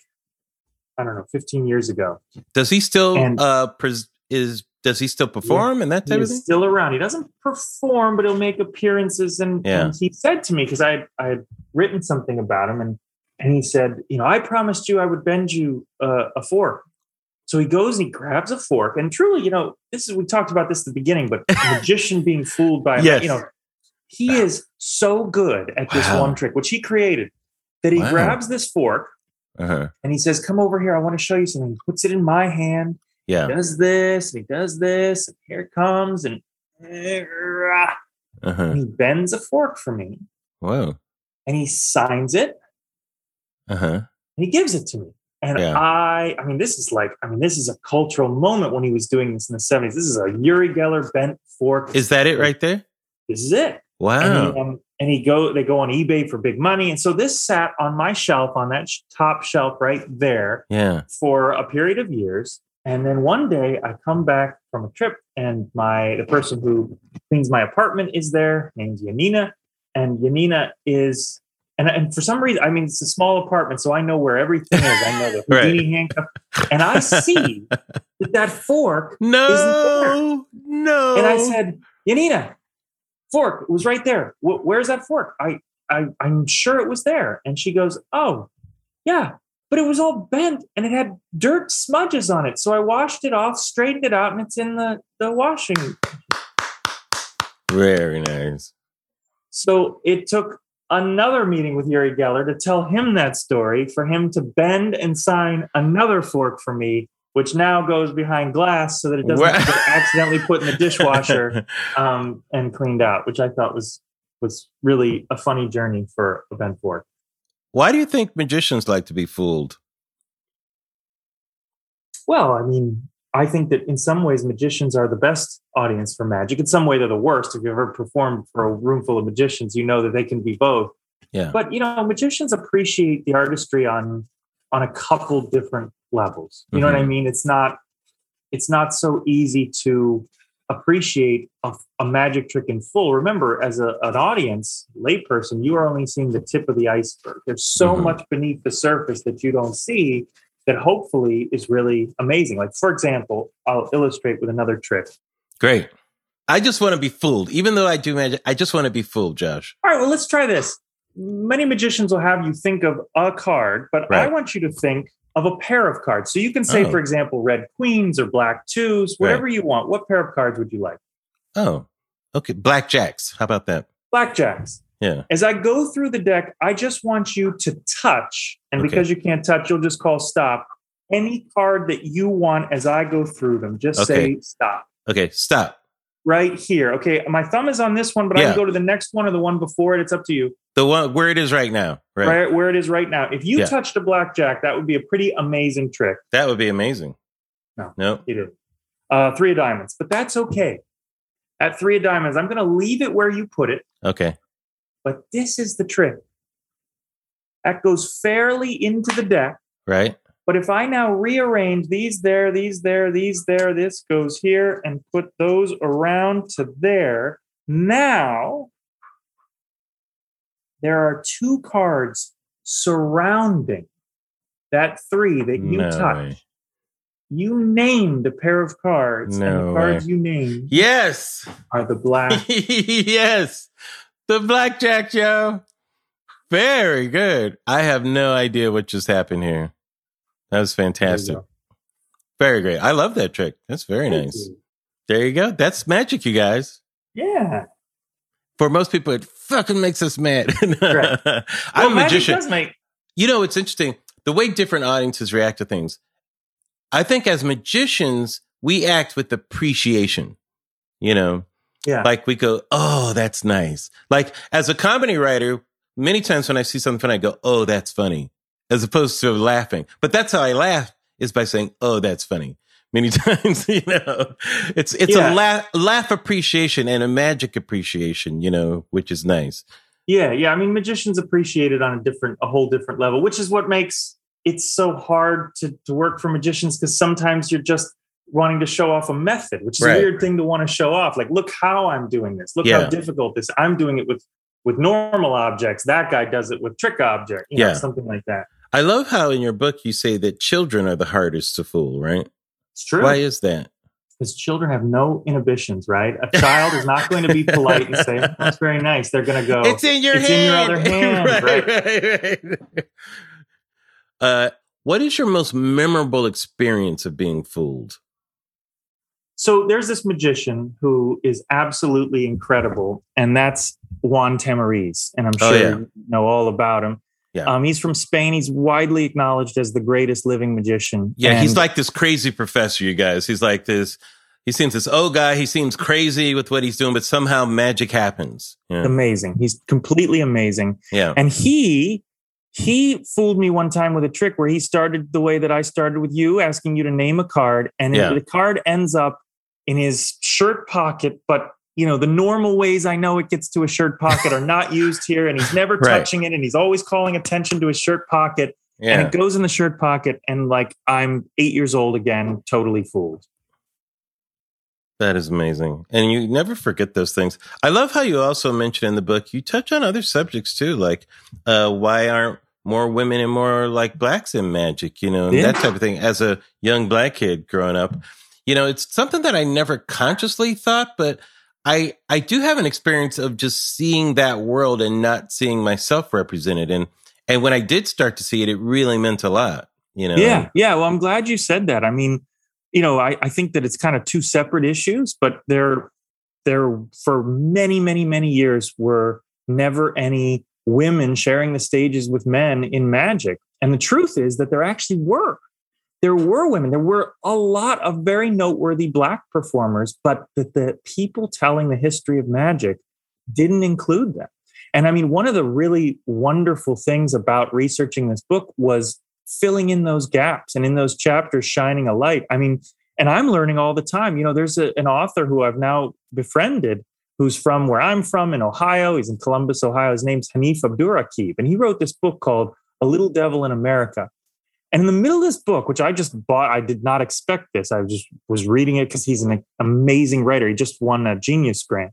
I don't know, 15 years ago. Does he still And- uh pres- is does he still perform and that type of thing? still around. He doesn't perform, but he'll make appearances. And, Yeah. and he said to me because I had, I had written something about him, and and he said, you know, I promised you I would bend you uh, a fork. So he goes and he grabs a fork, and truly, you know, this is we talked about this at the beginning, but a magician being fooled by, Yes. you know, he is so good at this Wow. one trick, which he created, that he Wow. grabs this fork Uh-huh. and he says, "Come over here. I want to show you something." He puts it in my hand, Yeah. He does this, and he does this, and here it comes, and Uh-huh. and he bends a fork for me Whoa. and he signs it Uh-huh. and he gives it to me. And Yeah. I, I mean, this is like, I mean, this is a cultural moment when he was doing this in the 70s. This is a Uri Geller bent fork. Is that it right there? this is it. Wow. And, he, um, and he go, they go on eBay for big money. And so this sat on my shelf, on that sh- top shelf right there yeah. for a period of years. And then one day I come back from a trip and my the person who cleans my apartment is there, named Yanina. And Yanina is and, and for some reason, I mean it's a small apartment, so I know where everything is. I know the Right. Houdini handcuff. And I see that that fork No. No. and I said, Yanina, fork, it was right there. Wh- where's that fork? I, I, I'm sure it was there. And she goes, Oh, yeah, but it was all bent and it had dirt smudges on it. So I washed it off, straightened it out, and it's in the, the washing. Very nice. So it took another meeting with Uri Geller to tell him that story, for him to bend and sign another fork for me, which now goes behind glass so that it doesn't get accidentally put in the dishwasher. um, and cleaned out, which I thought was was really a funny journey for a bent fork. Why do you think magicians like to be fooled? Well, I mean, I think that in some ways magicians are the best audience for magic. In some way, they're the worst. If you've ever performed for a room full of magicians, you know that they can be both. Yeah. But you know, magicians appreciate the artistry on on a couple different levels. You know what I Mhm. mean? It's not it's not so easy to appreciate a, a, magic trick in full. Remember, as a, an audience, layperson, you are only seeing the tip of the iceberg. There's so mm-hmm. much beneath the surface that you don't see that hopefully is really amazing. Like, for example, I'll illustrate with another trick. Great. I just want to be fooled. Even though I do magic, I just want to be fooled, Josh. All right, well, let's try this. Many magicians will have you think of a card, but right. I want you to think of a pair of cards. So you can say, oh. for example, red queens or black twos, whatever right. you want. What pair of cards would you like? Oh, okay. Black jacks. How about that? Black jacks. Yeah. As I go through the deck, I just want you to touch, and okay. because you can't touch, you'll just call stop. Any card that you want as I go through them, just okay. say stop. Okay, stop right here. Okay, my thumb is on this one, but yeah. I can go to the next one or the one before it. It's up to you. The one where it is right now. Right, right where it is right now. If you yeah. touched a blackjack, that would be a pretty amazing trick. That would be amazing. No, no, you did. Uh, three of diamonds, but that's okay. At three of diamonds, I'm going to leave it where you put it. Okay. But this is the trick. That goes fairly into the deck. Right. But if I now rearrange these there, these there, these there, this goes here and put those around to there, now there are two cards surrounding that three that you no touch. Way. You named a pair of cards, no and the cards way. you named, yes, are the black. yes, the blackjack, Joe. Very good. I have no idea what just happened here. That was fantastic. Very great. I love that trick. That's very Thank nice. You. There you go. That's magic, you guys. Yeah. For most people, it fucking makes us mad. Right. I'm well, a magician. Make- you know, it's interesting the way different audiences react to things. I think as magicians, we act with appreciation. You know, yeah. Like we go, oh, that's nice. Like as a comedy writer, many times when I see something funny, I go, oh, that's funny as opposed to laughing. But that's how I laugh is by saying, "Oh, that's funny." Many times, you know, it's it's yeah. a laugh laugh appreciation and a magic appreciation, you know, which is nice. Yeah, yeah. I mean, magicians appreciate it on a different, a whole different level, which is what makes it so hard to to work for magicians because sometimes you're just wanting to show off a method, which is right. a weird thing to want to show off. Like, look how I'm doing this. Look yeah. how difficult this. I'm doing it with with normal objects. That guy does it with trick object. You know, yeah, something like that. I love how in your book you say that children are the hardest to fool, right? It's true. Why is that? Because children have no inhibitions, right? A child is not going to be polite and say, "That's very nice." They're going to go, "It's in your it's hand. in your other hand." right, right? right, right. Uh, what is your most memorable experience of being fooled? So there's this magician who is absolutely incredible, and that's Juan Tamariz, and I'm oh, sure oh, yeah. you know all about him. Yeah. Um, he's from Spain. He's widely acknowledged as the greatest living magician. Yeah, and he's like this crazy professor, you guys. He's like this. He seems this old guy. He seems crazy with what he's doing, but somehow magic happens. Yeah. Amazing. He's completely amazing. Yeah. And he he fooled me one time with a trick where he started the way that I started with you, asking you to name a card, and yeah. the card ends up in his shirt pocket, but you know the normal ways i know it gets to a shirt pocket are not used here and he's never right. touching it and he's always calling attention to his shirt pocket yeah. and it goes in the shirt pocket and like i'm eight years old again totally fooled that is amazing and you never forget those things i love how you also mention in the book you touch on other subjects too like uh, why aren't more women and more like blacks in magic you know and yeah. that type of thing as a young black kid growing up you know it's something that i never consciously thought but I I do have an experience of just seeing that world and not seeing myself represented. And and when I did start to see it, it really meant a lot. You know? Yeah, yeah. Well, I'm glad you said that. I mean, you know, I, I think that it's kind of two separate issues, but there there for many, many, many years were never any women sharing the stages with men in magic. And the truth is that there actually were there were women, there were a lot of very noteworthy Black performers, but that the people telling the history of magic didn't include them. And I mean, one of the really wonderful things about researching this book was filling in those gaps and in those chapters shining a light. I mean, and I'm learning all the time. You know, there's a, an author who I've now befriended who's from where I'm from in Ohio. He's in Columbus, Ohio. His name's Hanif Abdurraqib. And he wrote this book called A Little Devil in America. And in the middle of this book, which I just bought, I did not expect this. I just was reading it because he's an amazing writer. He just won a Genius Grant.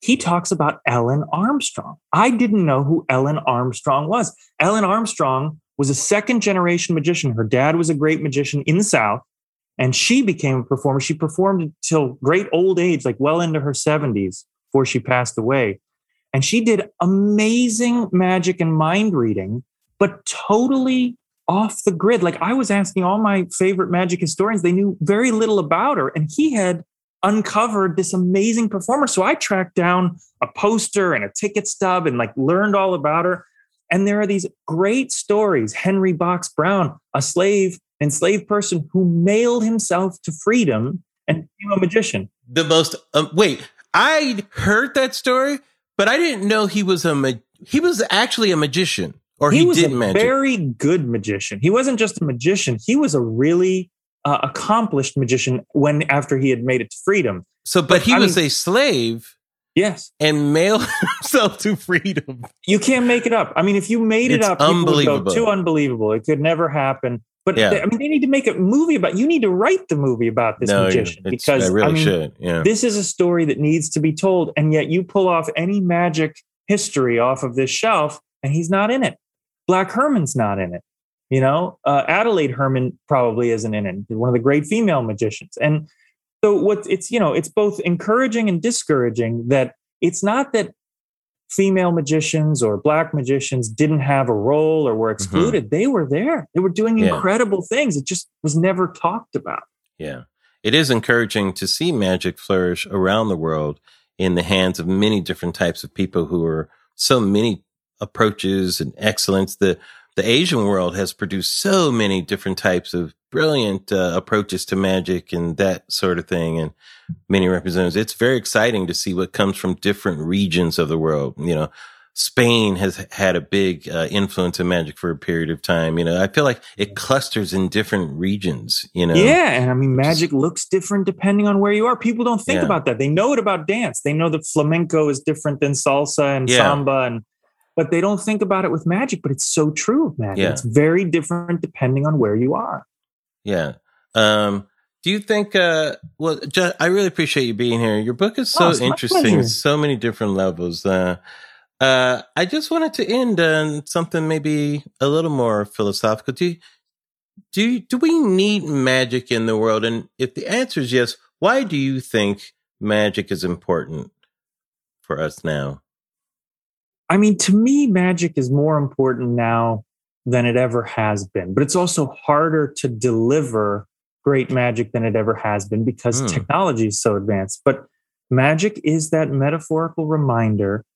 He talks about Ellen Armstrong. I didn't know who Ellen Armstrong was. Ellen Armstrong was a second generation magician. Her dad was a great magician in the South, and she became a performer. She performed until great old age, like well into her 70s before she passed away. And she did amazing magic and mind reading, but totally off the grid. Like I was asking all my favorite magic historians, they knew very little about her. And he had uncovered this amazing performer. So I tracked down a poster and a ticket stub and like learned all about her. And there are these great stories. Henry Box Brown, a slave, enslaved person who mailed himself to freedom and became a magician. The most, um, wait, I heard that story, but I didn't know he was a, ma- he was actually a magician or he, he was a magic. very good magician. He wasn't just a magician; he was a really uh, accomplished magician when after he had made it to freedom. So, but, but he I was mean, a slave. Yes, and mailed himself to freedom. You can't make it up. I mean, if you made it it's up, unbelievable. Go, too unbelievable. It could never happen. But yeah. they, I mean, they need to make a movie about. You need to write the movie about this no, magician because I really I mean. Yeah. This is a story that needs to be told, and yet you pull off any magic history off of this shelf, and he's not in it. Black Herman's not in it. You know, uh, Adelaide Herrmann probably isn't in it. One of the great female magicians. And so what it's, you know, it's both encouraging and discouraging that it's not that female magicians or black magicians didn't have a role or were mm-hmm. excluded. Mm-hmm. They were there. They were doing yeah. incredible things. It just was never talked about. Yeah. It is encouraging to see magic flourish around the world in the hands of many different types of people who are so many approaches and excellence. The the Asian world has produced so many different types of brilliant uh, approaches to magic and that sort of thing, and many representatives. It's very exciting to see what comes from different regions of the world. You know, Spain has had a big uh, influence in magic for a period of time. You know, I feel like it clusters in different regions. You know, yeah, and I mean, magic looks different depending on where you are. People don't think yeah. about that. They know it about dance. They know that flamenco is different than salsa and yeah. samba and but they don't think about it with magic. But it's so true of magic. Yeah. It's very different depending on where you are. Yeah. Um, do you think? Uh, well, just, I really appreciate you being here. Your book is so oh, interesting. So many different levels. Uh, uh, I just wanted to end on something maybe a little more philosophical. Do you, do do we need magic in the world? And if the answer is yes, why do you think magic is important for us now? I mean, to me, magic is more important now than it ever has been, but it's also harder to deliver great magic than it ever has been because mm. technology is so advanced. But magic is that metaphorical reminder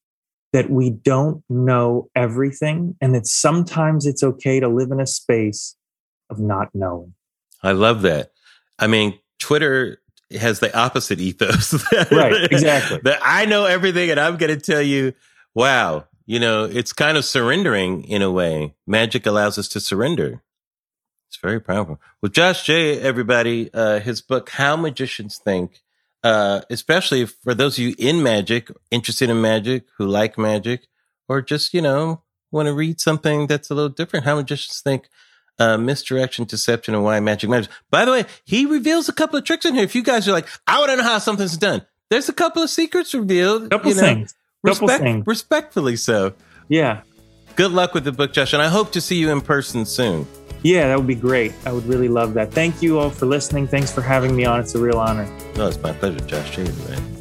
that we don't know everything and that sometimes it's okay to live in a space of not knowing. I love that. I mean, Twitter has the opposite ethos. right, exactly. that I know everything and I'm going to tell you wow, you know, it's kind of surrendering in a way. Magic allows us to surrender. It's very powerful. Well, Josh Jay, everybody, uh, his book, How Magicians Think, uh, especially for those of you in magic, interested in magic, who like magic, or just, you know, want to read something that's a little different. How Magicians Think, uh, misdirection, deception, and why magic matters. By the way, he reveals a couple of tricks in here. If you guys are like, I want to know how something's done, there's a couple of secrets revealed. Couple you know, things. Respect, respectfully so. Yeah. Good luck with the book, Josh, and I hope to see you in person soon. Yeah, that would be great. I would really love that. Thank you all for listening. Thanks for having me on. It's a real honor. No, it's my pleasure, Josh. Cheers, man.